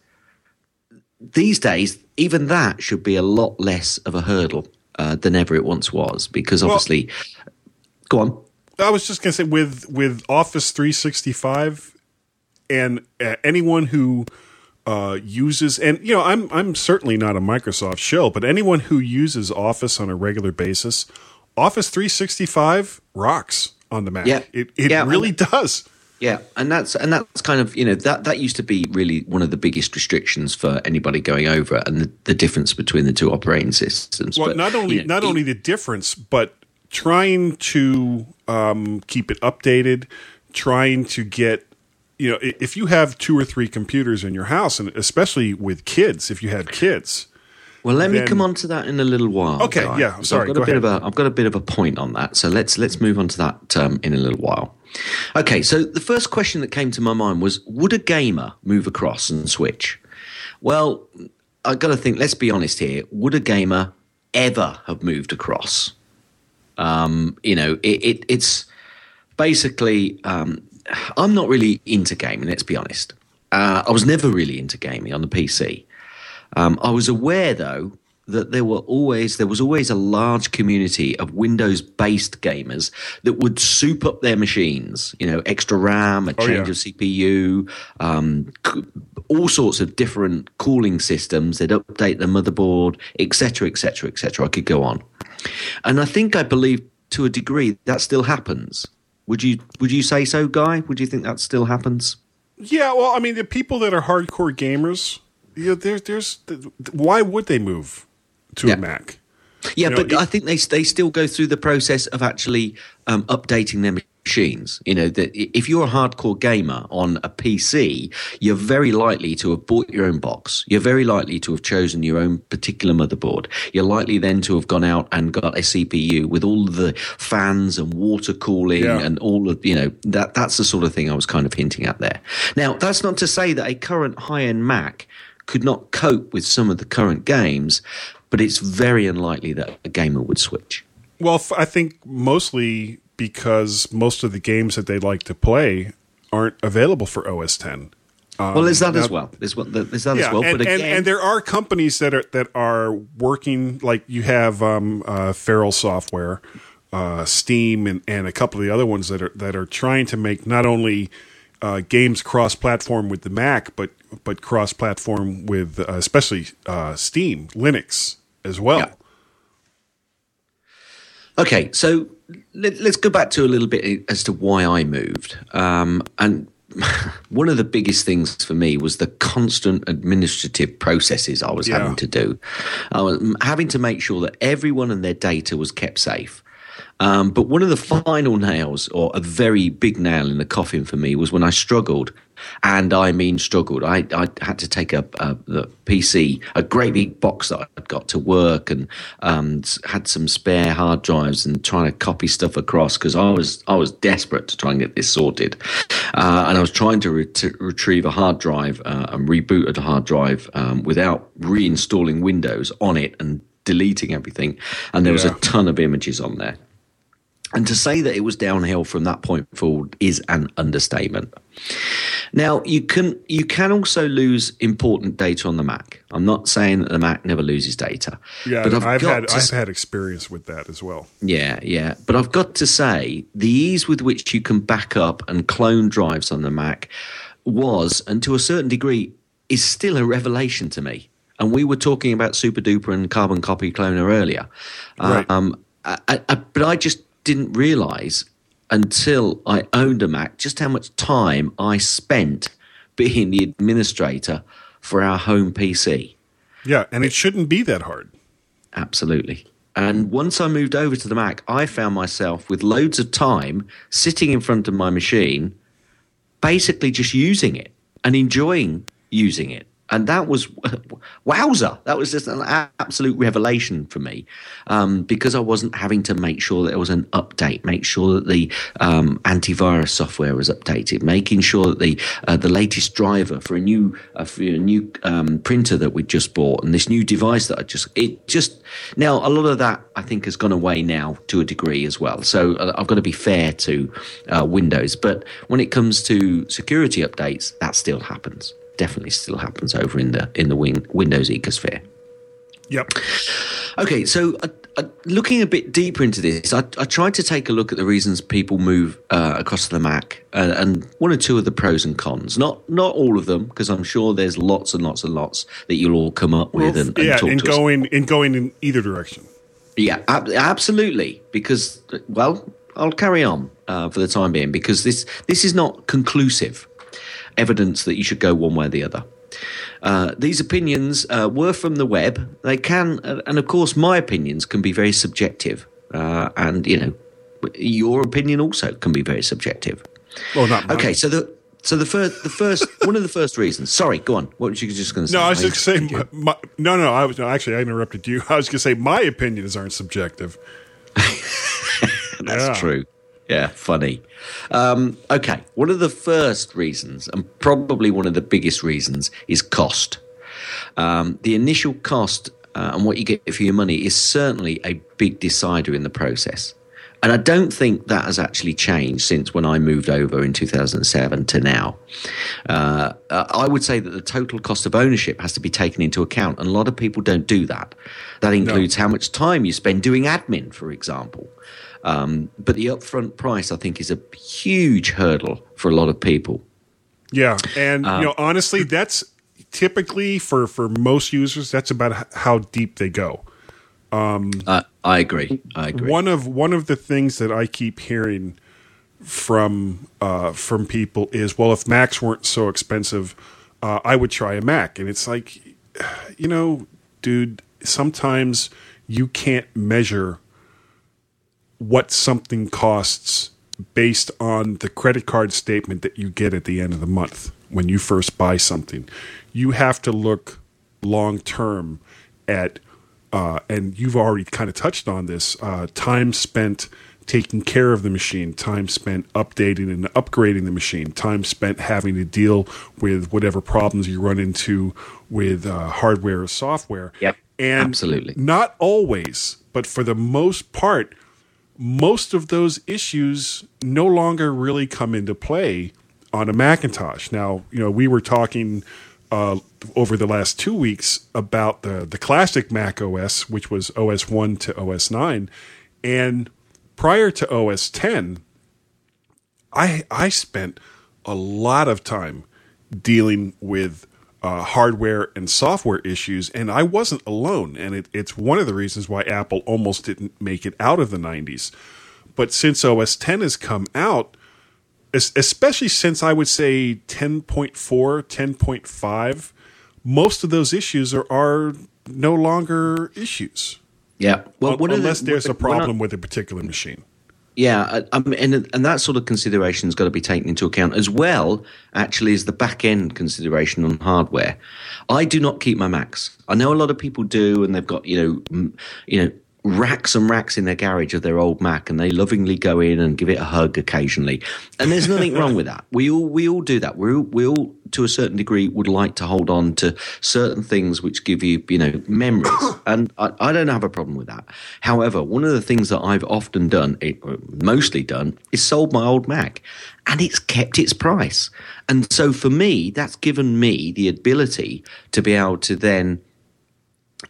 these days, even that should be a lot less of a hurdle uh, than ever it once was. Because obviously, go on. I was just going to say with with Office 365 and uh, anyone who uh, uses and you know I'm I'm certainly not a Microsoft shell, but anyone who uses Office on a regular basis, Office 365 rocks on the Mac. Yeah. It it Yeah, really and- does. Yeah, and that's and that's kind of you know that that used to be really one of the biggest restrictions for anybody going over and the, the difference between the two operating systems. Well, But, not only you know, not e- only the difference, but trying to um, keep it updated, trying to get you know if you have two or three computers in your house, and especially with kids, if you have kids, Well, let me come on to that in a little while. Okay, Guy. yeah, I'm So sorry, I've got go a bit ahead. of a I've got a bit of a point on that. So let's let's move on to that um, in a little while. Okay, so the first question that came to my mind was: Would a gamer move across and switch? Well, I got to think. Let's be honest here. Would a gamer ever have moved across? Um, you know, it, it, it's basically. Um, I'm not really into gaming. Let's be honest. Uh, I was never really into gaming on the PC. Um, I was aware, though, that there were always there was always a large community of Windows based gamers that would soup up their machines. You know, extra RAM, a Oh, change yeah. of CPU, um, all sorts of different cooling systems. They'd update the motherboard, etc., etc., etc. I could go on, and I think I believe to a degree that still happens. Would you Would you say so, Guy? Would you think that still happens? Yeah, well, I mean, the people that are hardcore gamers, you know, there's, there's, why would they move to Yeah. a Mac? Yeah, You know, but it- I think they they still go through the process of actually um, updating their machines. You know, that if you're a hardcore gamer on a PC, you're very likely to have bought your own box. You're very likely to have chosen your own particular motherboard. You're likely then to have gone out and got a CPU with all the fans and water cooling Yeah. and all of you know that that's the sort of thing I was kind of hinting at there. Now, that's not to say that a current high end Mac could not cope with some of the current games, but it's very unlikely that a gamer would switch. Well, I think mostly because most of the games that they like to play aren't available for OS 10. well, is that as well. Is what, there's that Um, Yeah, as well. and, but again, and, and there are companies that are that are working like you have um, uh, Feral Software, uh, Steam, and, and a couple of the other ones that are that are trying to make not only uh, games cross-platform with the Mac, but but cross-platform with uh, especially uh, Steam, Linux as well. Yeah. Okay, so let, us go back to a little bit as to why I moved. Um, and one of the biggest things for me was the constant administrative processes I was Yeah. having to do. I was having to make sure that everyone and their data was kept safe. Um, but one of the final nails, or a very big nail in the coffin for me, was when I struggled, and I mean struggled. I, I had to take a, a the PC, a great big box that I'd got to work, and um, had some spare hard drives, and trying to copy stuff across because I was I was desperate to try and get this sorted, uh, and I was trying to, re- to retrieve a hard drive uh, and reboot a hard drive um, without reinstalling Windows on it and deleting everything, and there was Yeah. a ton of images on there. And to say that it was downhill from that point forward is an understatement. Now you can you can also lose important data on the Mac. I'm not saying that the Mac never loses data, Yeah, but I've, I've, got had to, I've had experience with that as well. yeah, yeah. But I've got to say, the ease with which you can back up and clone drives on the Mac was, and to a certain degree, is still a revelation to me. And we were talking about SuperDuper and Carbon Copy Cloner earlier. Right. Um, I, I, but I just didn't realize until I owned a Mac just how much time I spent being the administrator for our home PC. Yeah, and it shouldn't be that hard. Absolutely. And once I moved over to the Mac, I found myself with loads of time sitting in front of my machine, basically just using it and enjoying using it. And that was, wowzer, that was just an absolute revelation for me um, because I wasn't having to make sure that there was an update, make sure that the um, antivirus software was updated, making sure that the uh, the latest driver for a new uh, for a new um, printer that we just bought and this new device that I just it just now a lot of that I think has gone away now to a degree as well. So uh, I've got to be fair to uh, Windows, but when it comes to security updates, that still happens. Definitely still happens over in the in the win- Windows ecosphere. Yep. Okay, so uh, uh, looking a bit deeper into this, I, I tried to take a look at the reasons people move uh, across to the Mac, uh, and one or two of the pros and cons. Not not all of them, because I'm sure there's lots and lots and lots that you'll all come up with and, and yeah, talk and to us. going and going in either direction. Yeah, ab- absolutely. Because well, I'll carry on uh, for the time being because this this is not conclusive evidence that you should go one way or the other. Uh, these opinions uh, were from the web. They can, uh, and of course, my opinions can be very subjective, uh, and you know, your opinion also can be very subjective. Well, not mine. Okay, so the so the first the first one of the first reasons. Sorry, go on. What were you just going to say? No, I was just saying. you. My, no, no, I was no, actually I interrupted you. I was going to say my opinions aren't subjective. That's Yeah. true. Yeah, funny. Um, okay, one of the first reasons, and probably one of the biggest reasons, is cost. Um, the initial cost uh, and what you get for your money is certainly a big decider in the process. And I don't think that has actually changed since when I moved over in 2007 to now. Uh, I would say that the total cost of ownership has to be taken into account, and a lot of people don't do that. That includes no. how much time you spend doing admin, for example. Um, but the upfront price, I think, is a huge hurdle for a lot of people. Yeah, and um, you know, honestly, that's typically for for most users, that's about how deep they go. Um, uh, I agree. I agree. One of one of the things that I keep hearing from uh, from people is, well, if Macs weren't so expensive, uh, I would try a Mac, and it's like, you know, dude, sometimes you can't measure what something costs based on the credit card statement that you get at the end of the month when you first buy something. You have to look long term at, uh, and you've already kind of touched on this uh, time spent taking care of the machine, time spent updating and upgrading the machine, time spent having to deal with whatever problems you run into with uh, hardware or software. Yep. And absolutely. Not always, but for the most part, most of those issues no longer really come into play on a Macintosh. Now, you know, we were talking uh, over the last two weeks about the the classic Mac OS, which was OS one to OS nine, and prior to OS ten, I I spent a lot of time dealing with uh, hardware and software issues, and I wasn't alone. And it, it's one of the reasons why Apple almost didn't make it out of the 90s. But since OS 10 has come out, especially since I would say 10.4, 10.5, most of those issues are, are no longer issues. Yeah. Well, unless the, there's a problem with a particular machine. Yeah, I mean, and and that sort of consideration has got to be taken into account as well. Actually, is the back end consideration on hardware. I do not keep my Macs. I know a lot of people do, and they've got you know, you know, racks and racks in their garage of their old Mac, and they lovingly go in and give it a hug occasionally. And there's nothing wrong with that. We all we all do that. We all, we all to a certain degree would like to hold on to certain things which give you you know memories, and I, I don't have a problem with that. However, one of the things that I've often done, it, uh, mostly done, is sold my old Mac, and it's kept its price. And so for me, that's given me the ability to be able to then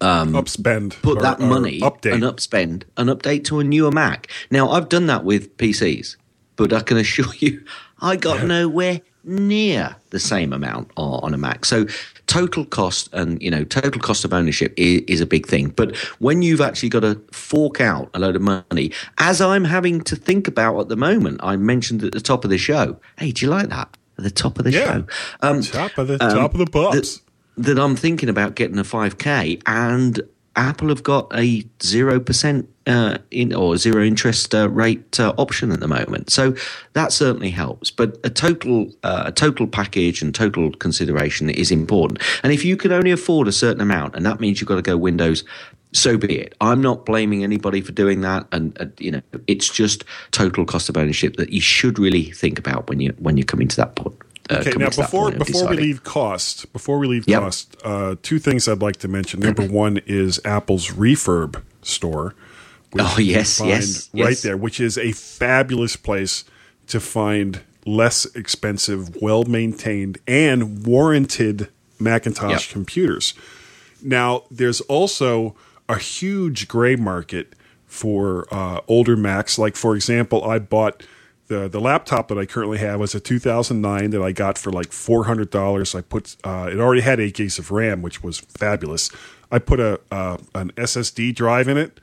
um, upspend, put or, that money, update. and upspend, and update to a newer Mac. Now, I've done that with PCs, but I can assure you, I got yeah. nowhere near the same amount on a Mac. So, total cost and you know, total cost of ownership is, is a big thing. But when you've actually got to fork out a load of money, as I'm having to think about at the moment, I mentioned at the top of the show. Hey, do you like that? At the top of the yeah. show, um, top of the um, top of the pops. The, that I'm thinking about getting a 5K, and Apple have got a zero percent uh, in or zero interest uh, rate uh, option at the moment, so that certainly helps. But a total uh, a total package and total consideration is important. And if you can only afford a certain amount, and that means you've got to go Windows so be it. I'm not blaming anybody for doing that, and uh, you know, it's just total cost of ownership that you should really think about when you when you come into that point. Uh, okay, now before before we leave cost, before we leave yep. cost, uh, two things I'd like to mention. Number one is Apple's Refurb store. oh yes, yes, right yes. there, which is a fabulous place to find less expensive, well maintained, and warranted Macintosh yep. computers. Now, there's also a huge gray market for uh, older Macs. Like, for example, I bought the the laptop that I currently have was a 2009 that I got for like four hundred dollars. I put uh, it already had eight gigs of RAM, which was fabulous. I put a uh, an SSD drive in it.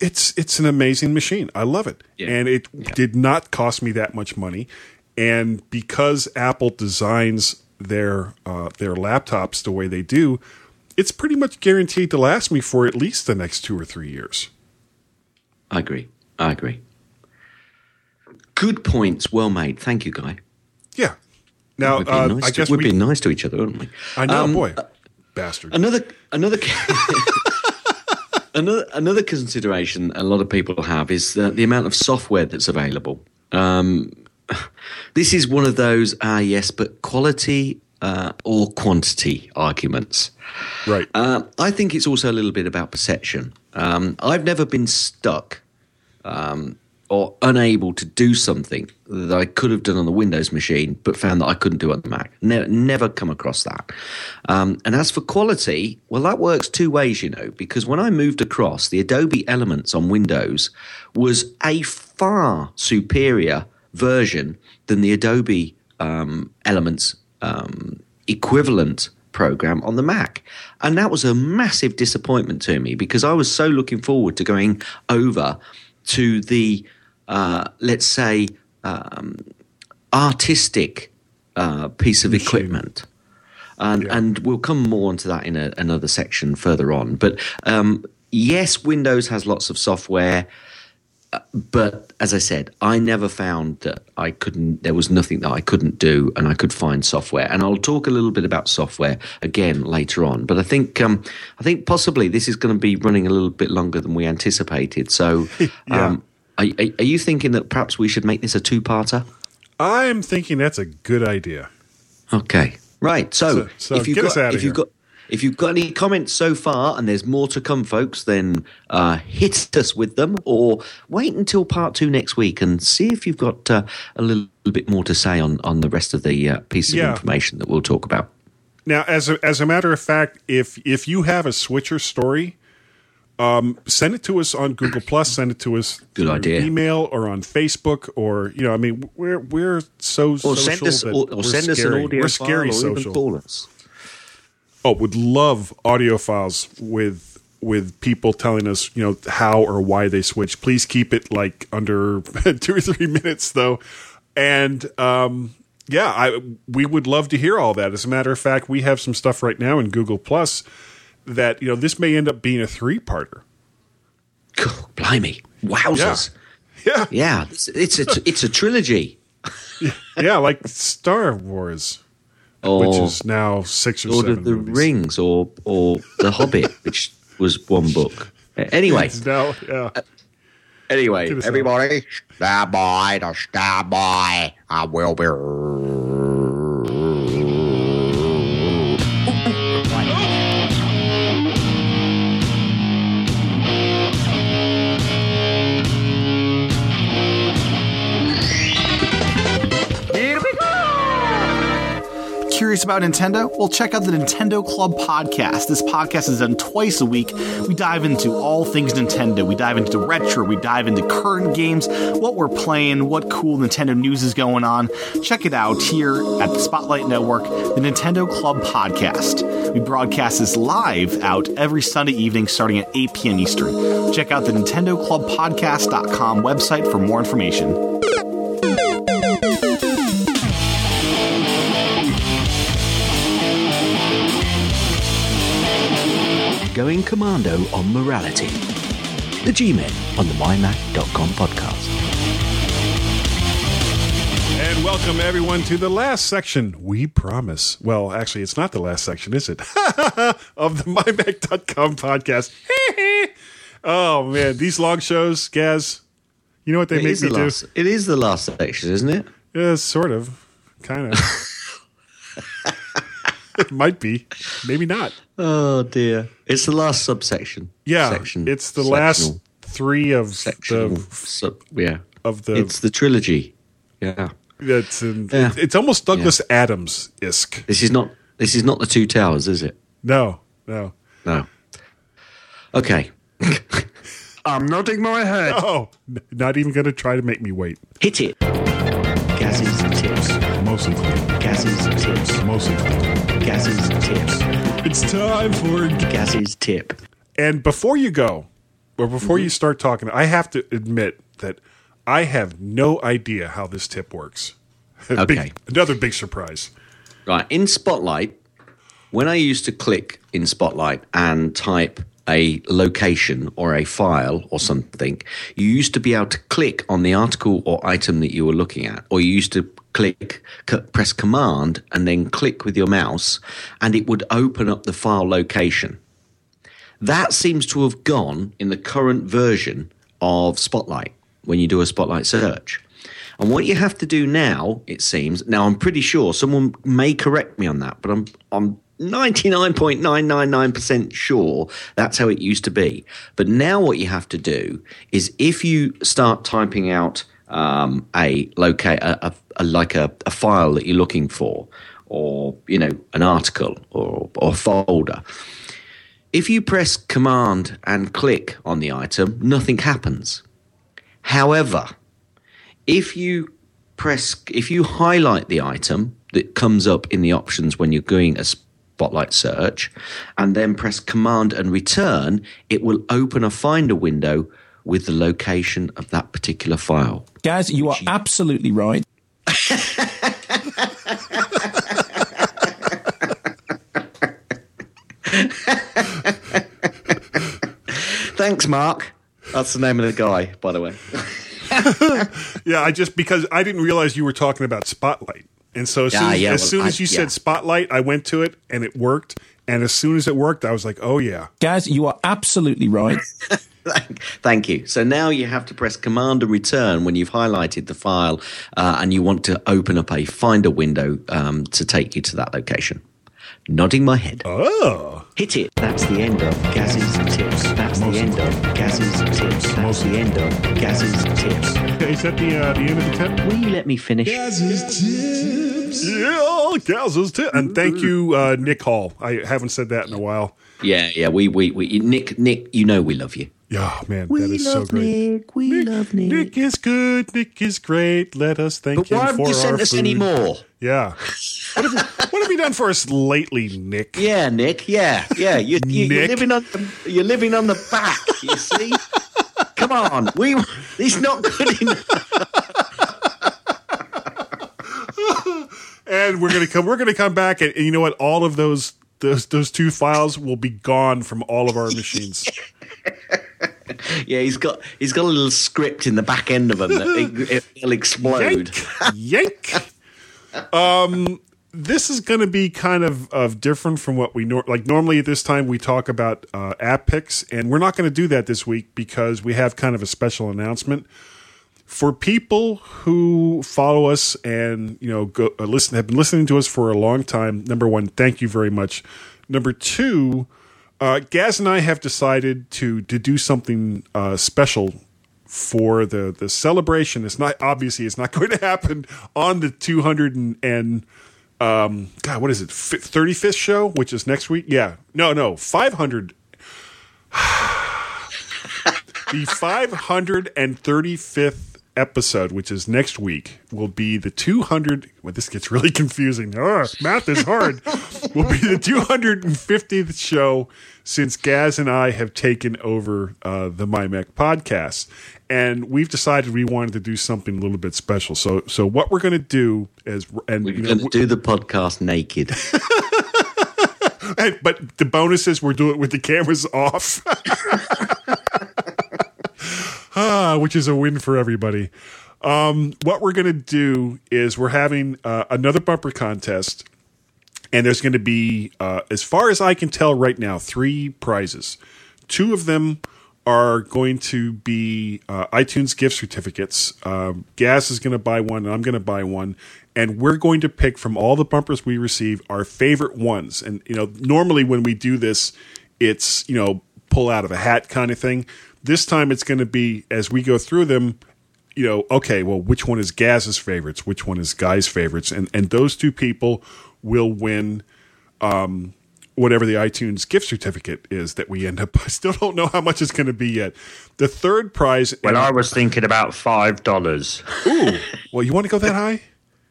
It's it's an amazing machine. I love it, yeah. and it yeah. did not cost me that much money. And because Apple designs their uh, their laptops the way they do, it's pretty much guaranteed to last me for at least the next two or three years. I agree. I agree. Good points, well made. Thank you, Guy. Yeah. Now, we've uh, nice, to, we've we, been nice to each other, haven't we? I know, um, boy, uh, bastard. Another, another, another, another consideration a lot of people have is the, the amount of software that's available. Um, this is one of those ah yes, but quality uh, or quantity arguments. Right. Uh, I think it's also a little bit about perception. Um, I've never been stuck um, or unable to do something that I could have done on the Windows machine, but found that I couldn't do on the Mac. Never, never come across that. Um, and as for quality, well, that works two ways, you know, because when I moved across, the Adobe Elements on Windows was a far superior version than the Adobe um, Elements um, equivalent program on the Mac. And that was a massive disappointment to me because I was so looking forward to going over to the uh, let's say, um, artistic uh, piece of equipment. And, yeah. and we'll come more onto that in a, another section further on. But um, yes, Windows has lots of software. Uh, but as I said, I never found that I couldn't. There was nothing that I couldn't do, and I could find software. And I'll talk a little bit about software again later on. But I think, um, I think possibly this is going to be running a little bit longer than we anticipated. So, yeah. um, are, are, you thinking that perhaps we should make this a two-parter? I'm thinking that's a good idea. Okay, right. So, so, so if you've got, if here. you've got if you've got any comments so far, and there's more to come, folks, then uh, hit us with them, or wait until part two next week and see if you've got uh, a little, little, bit more to say on on the rest of the uh, piece of yeah. information that we'll talk about. Now, as a, as a matter of fact, if if you have a switcher story um, send it to us on Google Plus. Send it to us. Good idea. Email or on Facebook or you know, I mean, we're we're so or social send us or, or send scary. us an audio we're scary file or social. even call us. Oh, would love audio files with with people telling us you know how or why they switch. Please keep it like under two or three minutes though, and um, yeah, I we would love to hear all that. As a matter of fact, we have some stuff right now in Google Plus that you know this may end up being a three-parter. Oh, blimey, wowzers! Yeah, yeah, yeah it's, it's a it's a trilogy. yeah, like Star Wars, or, which is now six or, or seven. the, movies. Rings, or or the Hobbit, which was one book. Anyway, now, yeah. Uh, anyway, everybody, stand by to stand by. I will be. Curious about Nintendo? Well, check out the Nintendo Club podcast. This podcast is done twice a week. We dive into all things Nintendo. We dive into retro. We dive into current games, what we're playing, what cool Nintendo news is going on. Check it out here at the Spotlight Network, the Nintendo Club podcast. We broadcast this live out every Sunday evening starting at 8 p.m. Eastern. Check out the Nintendo Club Podcast.com website for more information. Going commando on morality. The G Men on the MyMac.com podcast. And welcome everyone to the last section, we promise. Well, actually, it's not the last section, is it? of the MyMac.com podcast. oh, man. These long shows, Gaz, you know what they it make me the do? Last, it is the last section, isn't it? Yeah, sort of. Kind of. it might be, maybe not. Oh dear! It's the last subsection. Yeah, section. it's the last three of Sectional, the sub, yeah of the. It's the trilogy. Yeah, that's in, Yeah. it's almost Douglas Adams isk. this is not this is not the two towers, is it? No, no. No. Okay. I'm nodding my head. Oh, n- not even going to try to make me wait. Hit it. Gaz's tips. Mostly. Gaz's tips. Mostly clean. tip. It's time for. Gaz's tip. And before you go, or before Mm-hmm. you start talking, I have to admit that I have no idea how this tip works. Okay. Big, another big surprise. Right. In Spotlight, when I used to click in Spotlight and type a location or a file or something, you used to be able to click on the article or item that you were looking at, or you used to click, c- press command, and then click with your mouse, and it would open up the file location. That seems to have gone in the current version of Spotlight when you do a Spotlight search. And what you have to do now, it seems, now I'm pretty sure someone may correct me on that, but I'm I'm 99.999% sure that's how it used to be. But now what you have to do is if you start typing out um, a locate a, a, like a, a file that you're looking for, or you know an article or or folder. If you press Command and click on the item, nothing happens. However, if you press if you highlight the item that comes up in the options when you're doing a spotlight search and then press command and return it will open a finder window with the location of that particular file Gaz, you are absolutely right. Thanks mark that's the name of the guy by the way Yeah, I just because I didn't realize you were talking about Spotlight, and so as soon, Yeah, as, yeah, as, well, soon I- as you yeah. said Spotlight, I went to it and it worked. And as soon as it worked, I was like, "Oh yeah, Gaz, you are absolutely right. Thank you. So now you have to press Command and Return when you've highlighted the file uh, and you want to open up a Finder window um, to take you to that location. Nodding my head. oh." Hit it. That's the end of Gaz's tips. That's the end of Gaz's tips. That's the end of Gaz's tips. Is that the uh, the end of the tip? Will you let me finish? Gaz's tips. Yeah, Gaz's tips. And thank you, uh, Nick Hall. I haven't said that in a while. Yeah, yeah. We, we, we. Nick, Nick. You know we love you. Yeah, man, that is so great. Nick. We love Nick. Nick is good. Nick is great. Let us thank But him why haven't for you our sent us food. any more? Yeah. What have, you, what have you done for us lately, Nick? Yeah, Nick. Yeah, yeah. You, you, you're living on. The, you're living on the back. You see. Come on, we. It's not good enough. And we're gonna come. We're gonna come back, and, and you know what? All of those those those two files will be gone from all of our machines. Yeah, he's got he's got a little script in the back end of him that it, it'll explode. Yank. Yank. Um, this is going to be kind of, of different from what we nor- like. Normally at this time we talk about uh, app picks, and we're not going to do that this week because we have kind of a special announcement for people who follow us and you know go uh, listen have been listening to us for a long time. Number one, thank you very much. Number two. Uh, Gaz and I have decided to to do something uh, special for the the celebration. It's not obviously it's not going to happen on the 200 and, and um God, what is it? Thirty fifth show, which is next week. Yeah, no, no, five hundred. the five hundred and thirty fifth episode, which is next week, will be the two hundred. Well, this gets really confusing. Oh, math is hard. will be the two hundred and fiftieth show since Gaz and I have taken over uh, the MyMac podcast, and we've decided we wanted to do something a little bit special. So, so what we're going to do is, and We're you know, going to do the podcast naked. but the bonus is we're doing it with the cameras off, ah, which is a win for everybody. Um, what we're going to do is we're having uh, another bumper contest, and there's going to be, uh, as far as I can tell right now, three prizes. Two of them are going to be uh, iTunes gift certificates. Um, Gaz is going to buy one, and I'm going to buy one. And we're going to pick from all the bumpers we receive our favorite ones. And, you know, normally when we do this, it's, you know, pull out of a hat kind of thing. This time it's going to be, as we go through them, you know, okay, well, which one is Gaz's favorites? Which one is Guy's favorites? And, and those two people will win um, whatever the iTunes gift certificate is that we end up. I still don't know how much it's going to be yet. The third prize. Well, I was thinking about five dollars. Ooh, well, you want to go that high?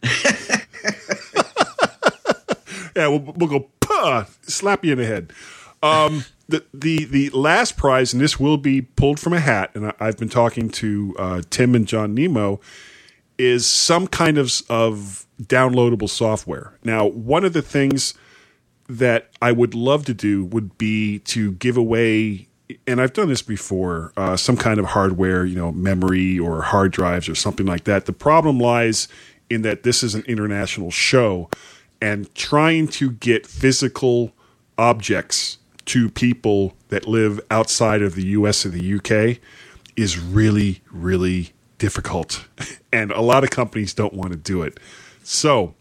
yeah, we'll, we'll go Puh, slap you in the head. Um, the the the last prize, and this will be pulled from a hat, and I, I've been talking to uh, Tim and John Nemo, is some kind of of downloadable software. Now, one of the things that I would love to do would be to give away, and I've done this before, uh, some kind of hardware, you know, memory or hard drives or something like that. The problem lies in that this is an international show, and trying to get physical objects to people that live outside of the US or the UK is really, really difficult. And a lot of companies don't want to do it. So,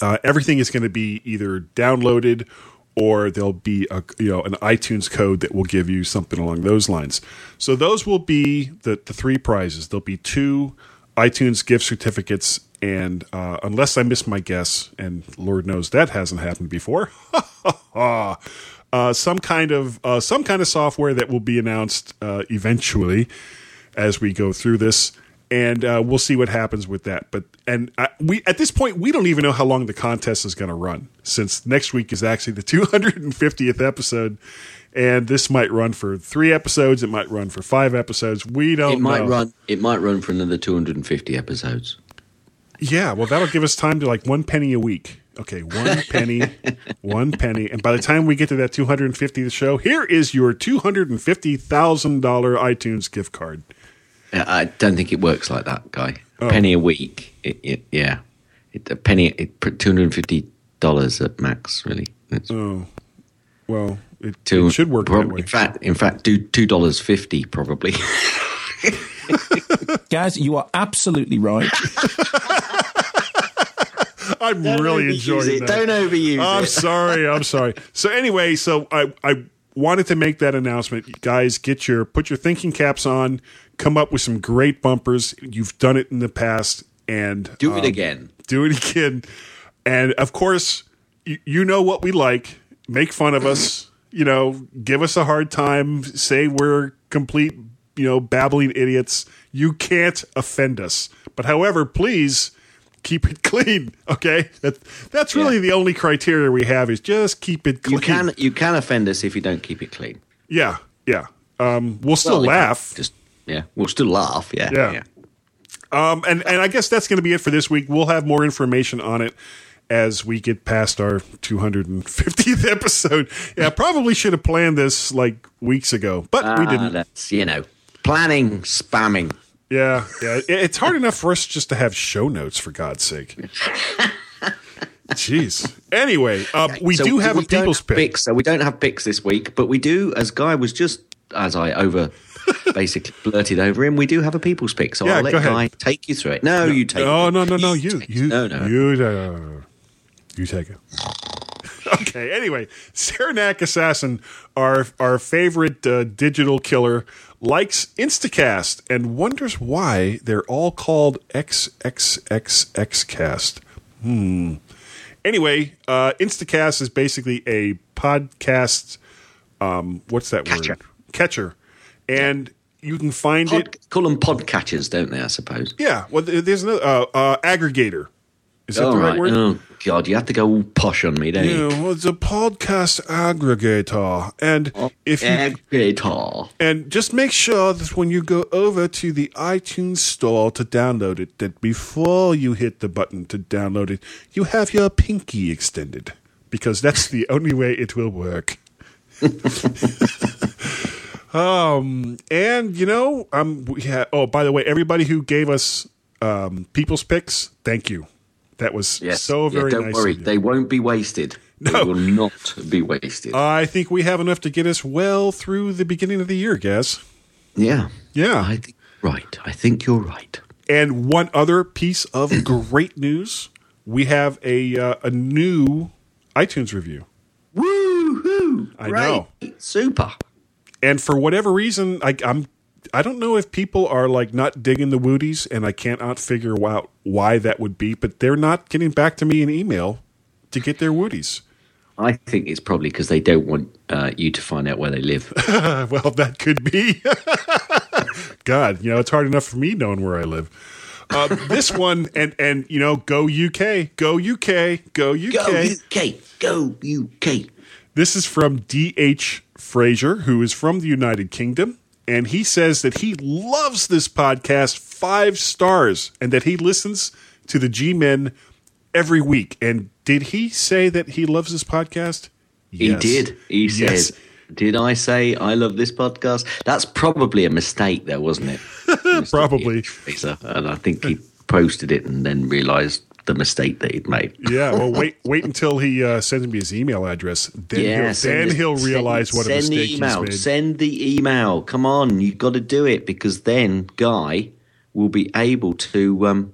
Uh, everything is going to be either downloaded or there'll be a you know an iTunes code that will give you something along those lines. So those will be the the three prizes. There'll be two iTunes gift certificates, and uh, unless I miss my guess, and Lord knows that hasn't happened before, uh, some kind of uh, some kind of software that will be announced uh, eventually as we go through this. And uh, we'll see what happens with that. But and uh, we at this point we don't even know how long the contest is going to run, since next week is actually the 250th episode, and this might run for three episodes. It might run for five episodes. We don't. It might know. run. It might run for another 250 episodes. Yeah, well, that'll give us time to like one penny a week. Okay, one penny, one penny, and by the time we get to that 250th show, here is your $250,000 iTunes gift card. Uh, I don't think it works like that, guy. Oh. Penny a week. It, it, yeah, it, a penny. It, 250 dollars at max. Really. It's Oh, well, it, two- it should work prob- that way. In fact, in fact, do two dollars fifty probably. Guys, you are absolutely right. I'm really enjoying that. Don't overuse I'm it. sorry. I'm sorry. So anyway, so I I wanted to make that announcement. You guys, get your put your thinking caps on. Come up with some great bumpers. You've done it in the past, and Do it um, again. Do it again. And of course, you, you know what we like. Make fun of us. You know, give us a hard time. Say we're complete, you know, babbling idiots. You can't offend us. But however, please keep it clean. Okay, that, that's really Yeah. the only criteria we have is just keep it clean. You can you can offend us if you don't keep it clean. yeah, yeah. Um, we'll still Well, laugh. Just yeah, we'll still laugh. Yeah, Yeah. yeah. Um, and and I guess that's going to be it for this week. We'll have more information on it as we get past our 250th episode. Yeah, probably should have planned this like weeks ago, but we Ah, didn't. That's you know, planning, spamming. Yeah, yeah. It's hard enough for us just to have show notes, for God's sake. Jeez. Anyway, uh, we So do have a don't people's have pick. picks, so we don't have picks this week, but we do. As Guy was just as I over basically blurted over him, we do have a people's pick. So Yeah, I'll let. Guy take you through it. No, you take. Oh it. no no no you you it. no no. you uh, you take it. okay. Anyway, Saranac Assassin, our our favorite uh, digital killer, likes Instacast and wonders why they're all called XXXXcast. Hmm. Anyway, uh, Instacast is basically a podcast. Um, what's that Catcher. word? Catcher, and you can find Pod, it. call them podcatchers, don't they? I suppose. Yeah. Well, there's another uh, uh, aggregator. Is that All the right, right. word? Oh God, you have to go posh on me, don't you? Yeah, well, it's a podcast aggregator, and if you Aggregator. and just make sure that when you go over to the iTunes store to download it, that before you hit the button to download it, you have your pinky extended because that's the only way it will work. um, and you know, um, we ha- oh, by the way, everybody who gave us um people's picks, thank you. That was Yes. so Yeah, very don't nice. worry, they won't be wasted. No. They will not be wasted. I think we have enough to get us well through the beginning of the year, Gaz. yeah. Yeah. I think right. I think you're right. And one other piece of great news: we have a uh, a new iTunes review. Woo-hoo! I Great. know. Super. And for whatever reason, I, I'm I don't know if people are like not digging the Wooties, and I cannot figure out why that would be. But they're not getting back to me in email to get their Wooties. I think it's probably because they don't want uh, you to find out where they live. well, that could be. God, you know, it's hard enough for me knowing where I live. Uh, this one, and and you know, go UK, go UK, go UK. Go UK, go UK. This is from D.H. Fraser, who is from the United Kingdom. And he says that he loves this podcast five stars and that he listens to the G Men every week. And did he say that he loves this podcast? He did. He said, "Did I say I love this podcast?" That's probably a mistake, there wasn't it? Probably. Fraser. and I think he posted it and then realised the mistake that he'd made. Yeah, well, wait, wait until he uh, sends me his email address. Then Yeah, he'll, then the- he'll send- realize what a send mistake the email. he's made. Send the email. Come on, you've got to do it because then Guy will be able to um,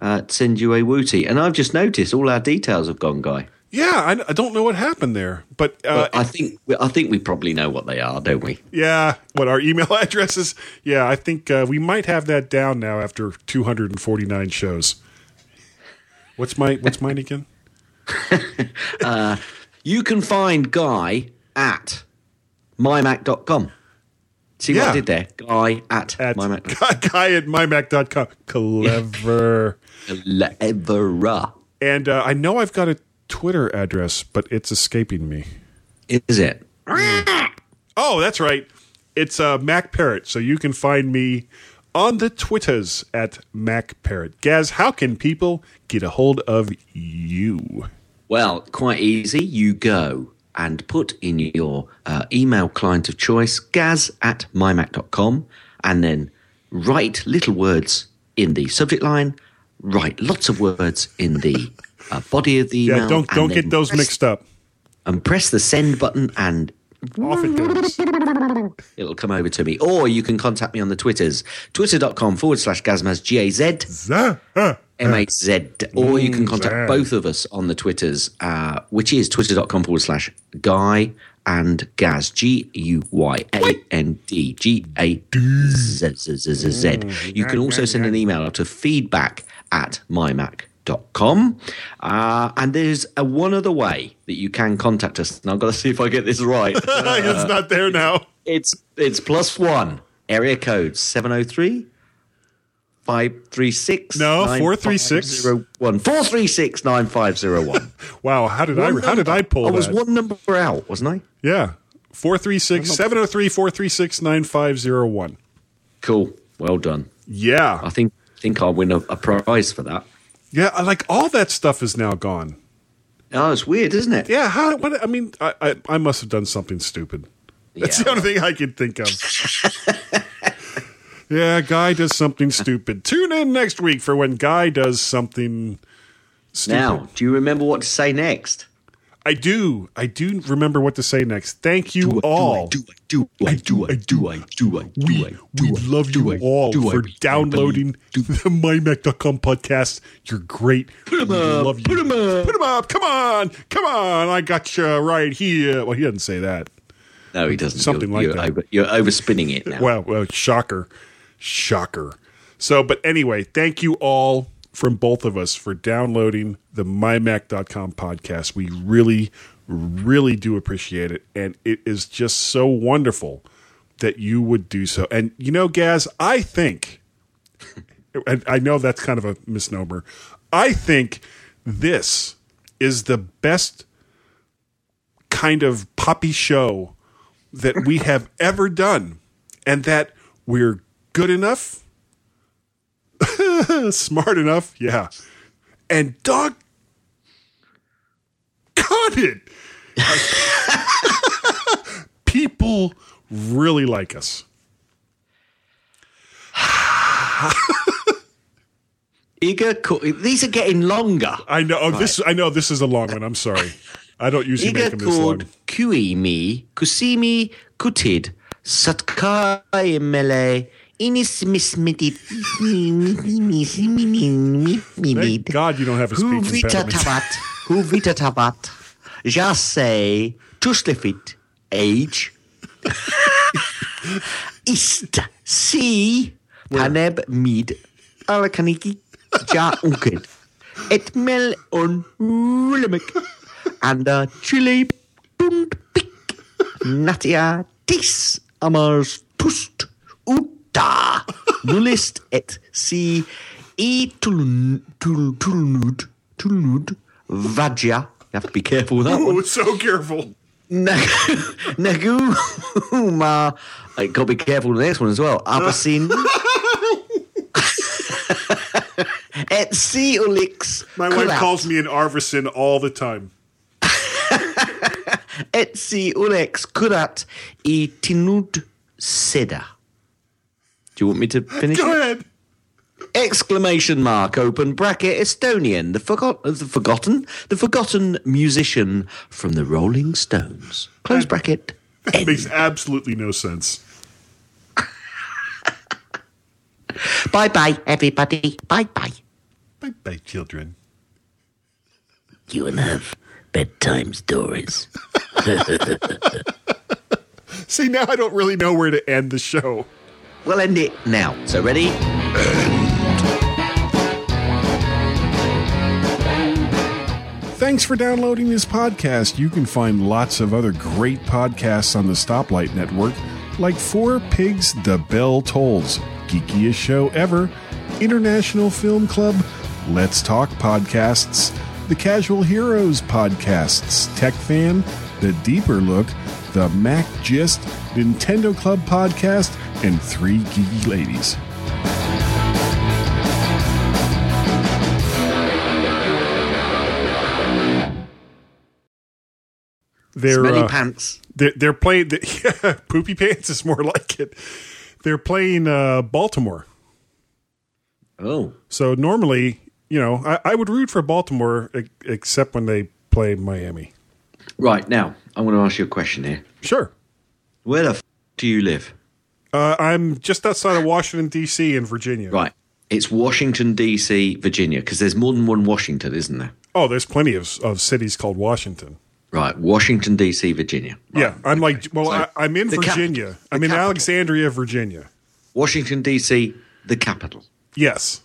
uh, send you a wooty. And I've just noticed all our details have gone, Guy. Yeah, I, I don't know what happened there, but, uh, But I think I think we probably know what they are, don't we? yeah, what our email addresses? Yeah, I think uh, we might have that down now after 249 shows. What's my What's mine again? You can find Guy at mymac.com. See what Yeah. I did there? Guy at, At mymac.com. guy at mymac.com. Clever. Clever. And uh, I know I've got a Twitter address, but it's escaping me. Is it? Oh, that's right. It's uh, Mac Parrot. So you can find me on the Twitters at Mac Parrot. Gaz, how can people get a hold of you? Well, quite easy. You go and put in your uh, email client of choice, gaz at mymac.com, and then write little words in the subject line, write lots of words in the uh, body of the email. Yeah, don't don't get those mixed up. And press the send button, and Off it goes. it'll come over to me. Or you can contact me on the Twitters, twitter.com forward slash gazmaz, G A Z. M A Z, or you can contact both of us on the Twitters, uh, which is twitter.com forward slash guy and Gaz, G U Y A N D G A Z Z Z Z Z. Mm, You can also send an email to feedback at mymac.com. Dot com uh, and there's a one other way that you can contact us. And I've got to see if I get this right. it's not there now. it's it's plus one, area code 703 536 No, 436. 9501. 436 9501. Wow, how did I how did I pull I was that? one number out, wasn't I? Yeah. 436 703 436 9501. Cool. Well done. Yeah. I think think I'll win a, a prize for that. Yeah, like all that stuff is now gone. Oh, it's weird, isn't it? Yeah, how what I mean I I, I must have done something stupid. That's Yeah. the only thing I can think of. yeah, guy does something stupid. Tune in next week for when guy does something stupid. Now, do you remember what to say next? I do. I do remember what to say next. Thank you all. Do I do I do I do I do I do We, I we love you all for downloading the MyMac.com podcast. You're great. Put 'em up, put 'em up. Put 'em up. Come on. Come on. I got you right here. Well, he doesn't say that. No, he doesn't. Something you're, like you're that. Over, you're overspinning it now. Well, well, shocker. Shocker. So, but anyway, thank you all from both of us for downloading the mymac.com podcast. We really, really do appreciate it. And it is just so wonderful that you would do so. And, you know, Gaz, I think, and I know that's kind of a misnomer, I think this is the best kind of poppy show that we have ever done and that we're good enough smart enough yeah. And dog got it. People really like us. Iga, these are getting longer. i know. Oh, this i know this is a long one. I'm sorry. I don't usually make Iga them this long Kuimi, Kusimi, Kutid, Satkai Mele, thank god you don't have a Who speech vita impediment. tabat, who vita tabat, Jase, Tuslefit, age, Ist, Si, Paneb Mid, Alakaniki, Ja Unked, Et Mel on Rulemic, and uh, Chile Bund Pick, Natia Tis, Amars Tust, Uta, Nullist et Si, E Tulnud, Tulnud, Vajja, you have to be careful with that one. oh so careful Nagu, ma, I got to be careful with the next one as well. Abasin. Et si ulix. my wife calls me an arvison all the time Et si ulex kurat i tinud seda. Do you want me to finish? go it? ahead Exclamation mark, open bracket, Estonian, the, forgot, uh, the forgotten, the forgotten musician from the Rolling Stones. Close bracket. That makes absolutely no sense. Bye bye, everybody. Bye bye. Bye Bye, children. You will have bedtime stories. See, now I don't really know where to end the show. We'll end it now. So ready? Thanks for downloading this podcast. You can find lots of other great podcasts on the Stoplight Network, like Four Pigs The Bell Tolls, Geekiest Show Ever, International Film Club, Let's Talk Podcasts, The Casual Heroes Podcasts, Tech Fan, The Deeper Look, The Mac Gist, Nintendo Club Podcast, and Three Geeky Ladies. They're, Smelly uh, pants. they're, they're playing. The, yeah, poopy pants is more like it. They're playing uh, Baltimore. Oh, So normally, you know, I, I would root for Baltimore except when they play Miami. right. Now I want to ask you a question here. Sure. Where the f- do you live? Uh, I'm just outside of Washington D.C. in Virginia. Right. It's Washington D.C., Virginia, because there's more than one Washington, isn't there? Oh, there's plenty of of cities called Washington. Right. Washington D.C., Virginia. Yeah, I'm like, well, So, I, I'm in the cap- Virginia. I'm in capital. Alexandria, Virginia. Washington D.C., the capital. Yes.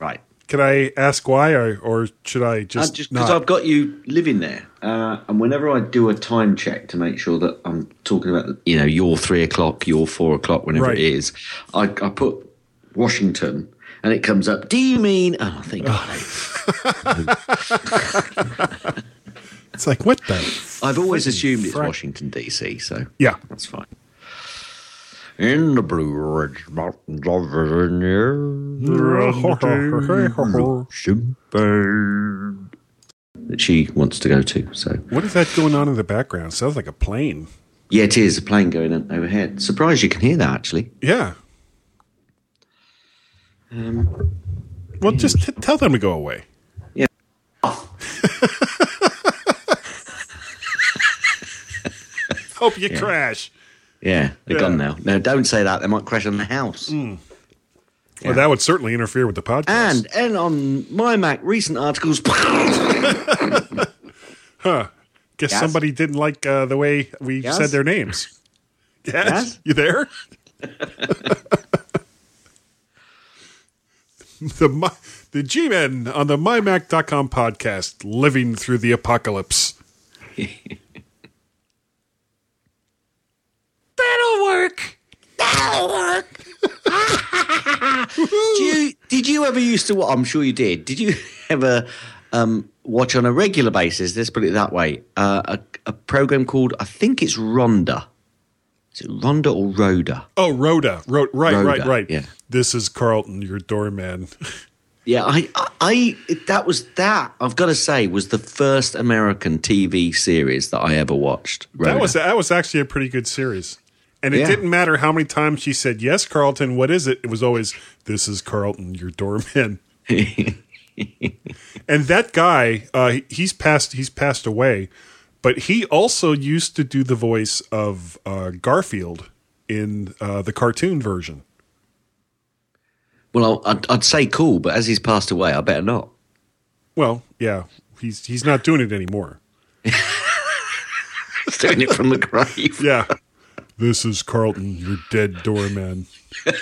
Right. Can I ask why, or, or should I just, Uh, because not? I've got you living there, uh, and whenever I do a time check to make sure that I'm talking about, you know, your three o'clock, your four o'clock, whenever Right. it is, I, I put Washington, and it comes up. Do you mean? Oh, I think It's like what the? I've always assumed it's. Washington D.C. So Yeah. that's fine. In the Blue Ridge Mountains of Virginia, that she wants to go to. So What is that going on in the background? Sounds like a plane. yeah, it is a plane going on overhead. Surprised you can hear that actually. Yeah. Um, Well, just t- tell them to go away. Yeah. Hope you crash. Yeah, they're Yeah. gone now. No, don't say that. They might crash on the house. Well, that would certainly interfere with the podcast. And and on my Mac, recent articles. Huh? Guess Yes? somebody didn't like uh, the way we Yes? said their names. Yes? Yes? You there? the Mi- the G-Men on the MyMac.com podcast, living through the apocalypse. That'll work. That'll work. Do you, did you ever used to? wa- I'm sure you did. Did you ever um, watch on a regular basis? Let's put it that way. Uh, a, a program called I think it's Rhonda. Is it Rhonda or Rhoda? Oh, Rhoda. Ro- right, Rhoda, right, right. yeah. This is Carlton, your doorman. Yeah, I, I, I, that was that. I've got to say, was the first American TV series that I ever watched. That was that was actually a pretty good series. And it Yeah. didn't matter how many times she said, Yes, Carlton, what is it? It was always, This is Carlton, your doorman. and that guy, uh, he's passed he's passed away, but he also used to do the voice of uh, Garfield in uh, the cartoon version. well, I'd, I'd say cool, but as he's passed away, I better not. Well, yeah, he's he's not doing it anymore. He's doing it from the grave. Yeah. This is Carlton, your dead doorman.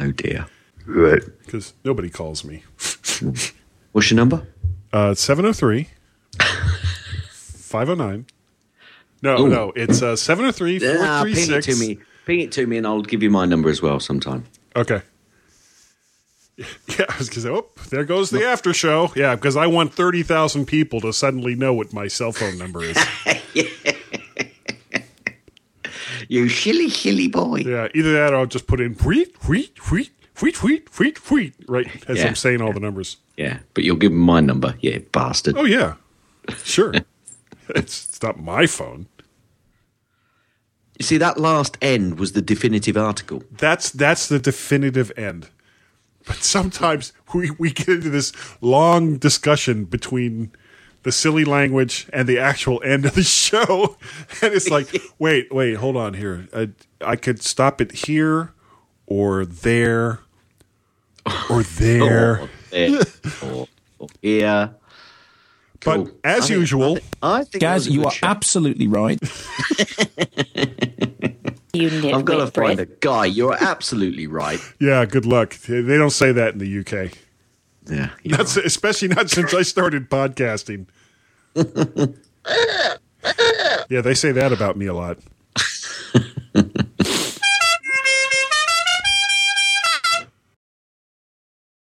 Oh dear. Right. Because nobody calls me. What's your number? Uh, 703 509. No, Ooh. no, it's uh, 703 Ah, ping it 436. to me. Ping it to me, and I'll give you my number as well sometime. Okay. Yeah, I was going to say, oh, there goes the after show. Yeah, because I want 30,000 people to suddenly know what my cell phone number is. You silly, silly boy. yeah, either that or I'll just put in wheat, wheat, wheat, wheat, wheat, wheat, wheat, right, as Yeah. I'm saying all the numbers. Yeah, but you'll give him my number, yeah, bastard. Oh, yeah, sure. it's, it's not my phone. You see, that last end was the definitive article. That's that's the definitive end. But sometimes we, we get into this long discussion between the silly language and the actual end of the show. And it's like, wait, wait, hold on here. I, I could stop it here or there or there. Oh, there or, or here. Cool. But as I think- usual, I think, I think that Gaz, you are show. absolutely right. You nitwit, I've got to find Brit. a guy. You're absolutely right. yeah, good luck. They don't say that in the UK yeah. That's know. especially not since I started podcasting. yeah, they say that about me a lot.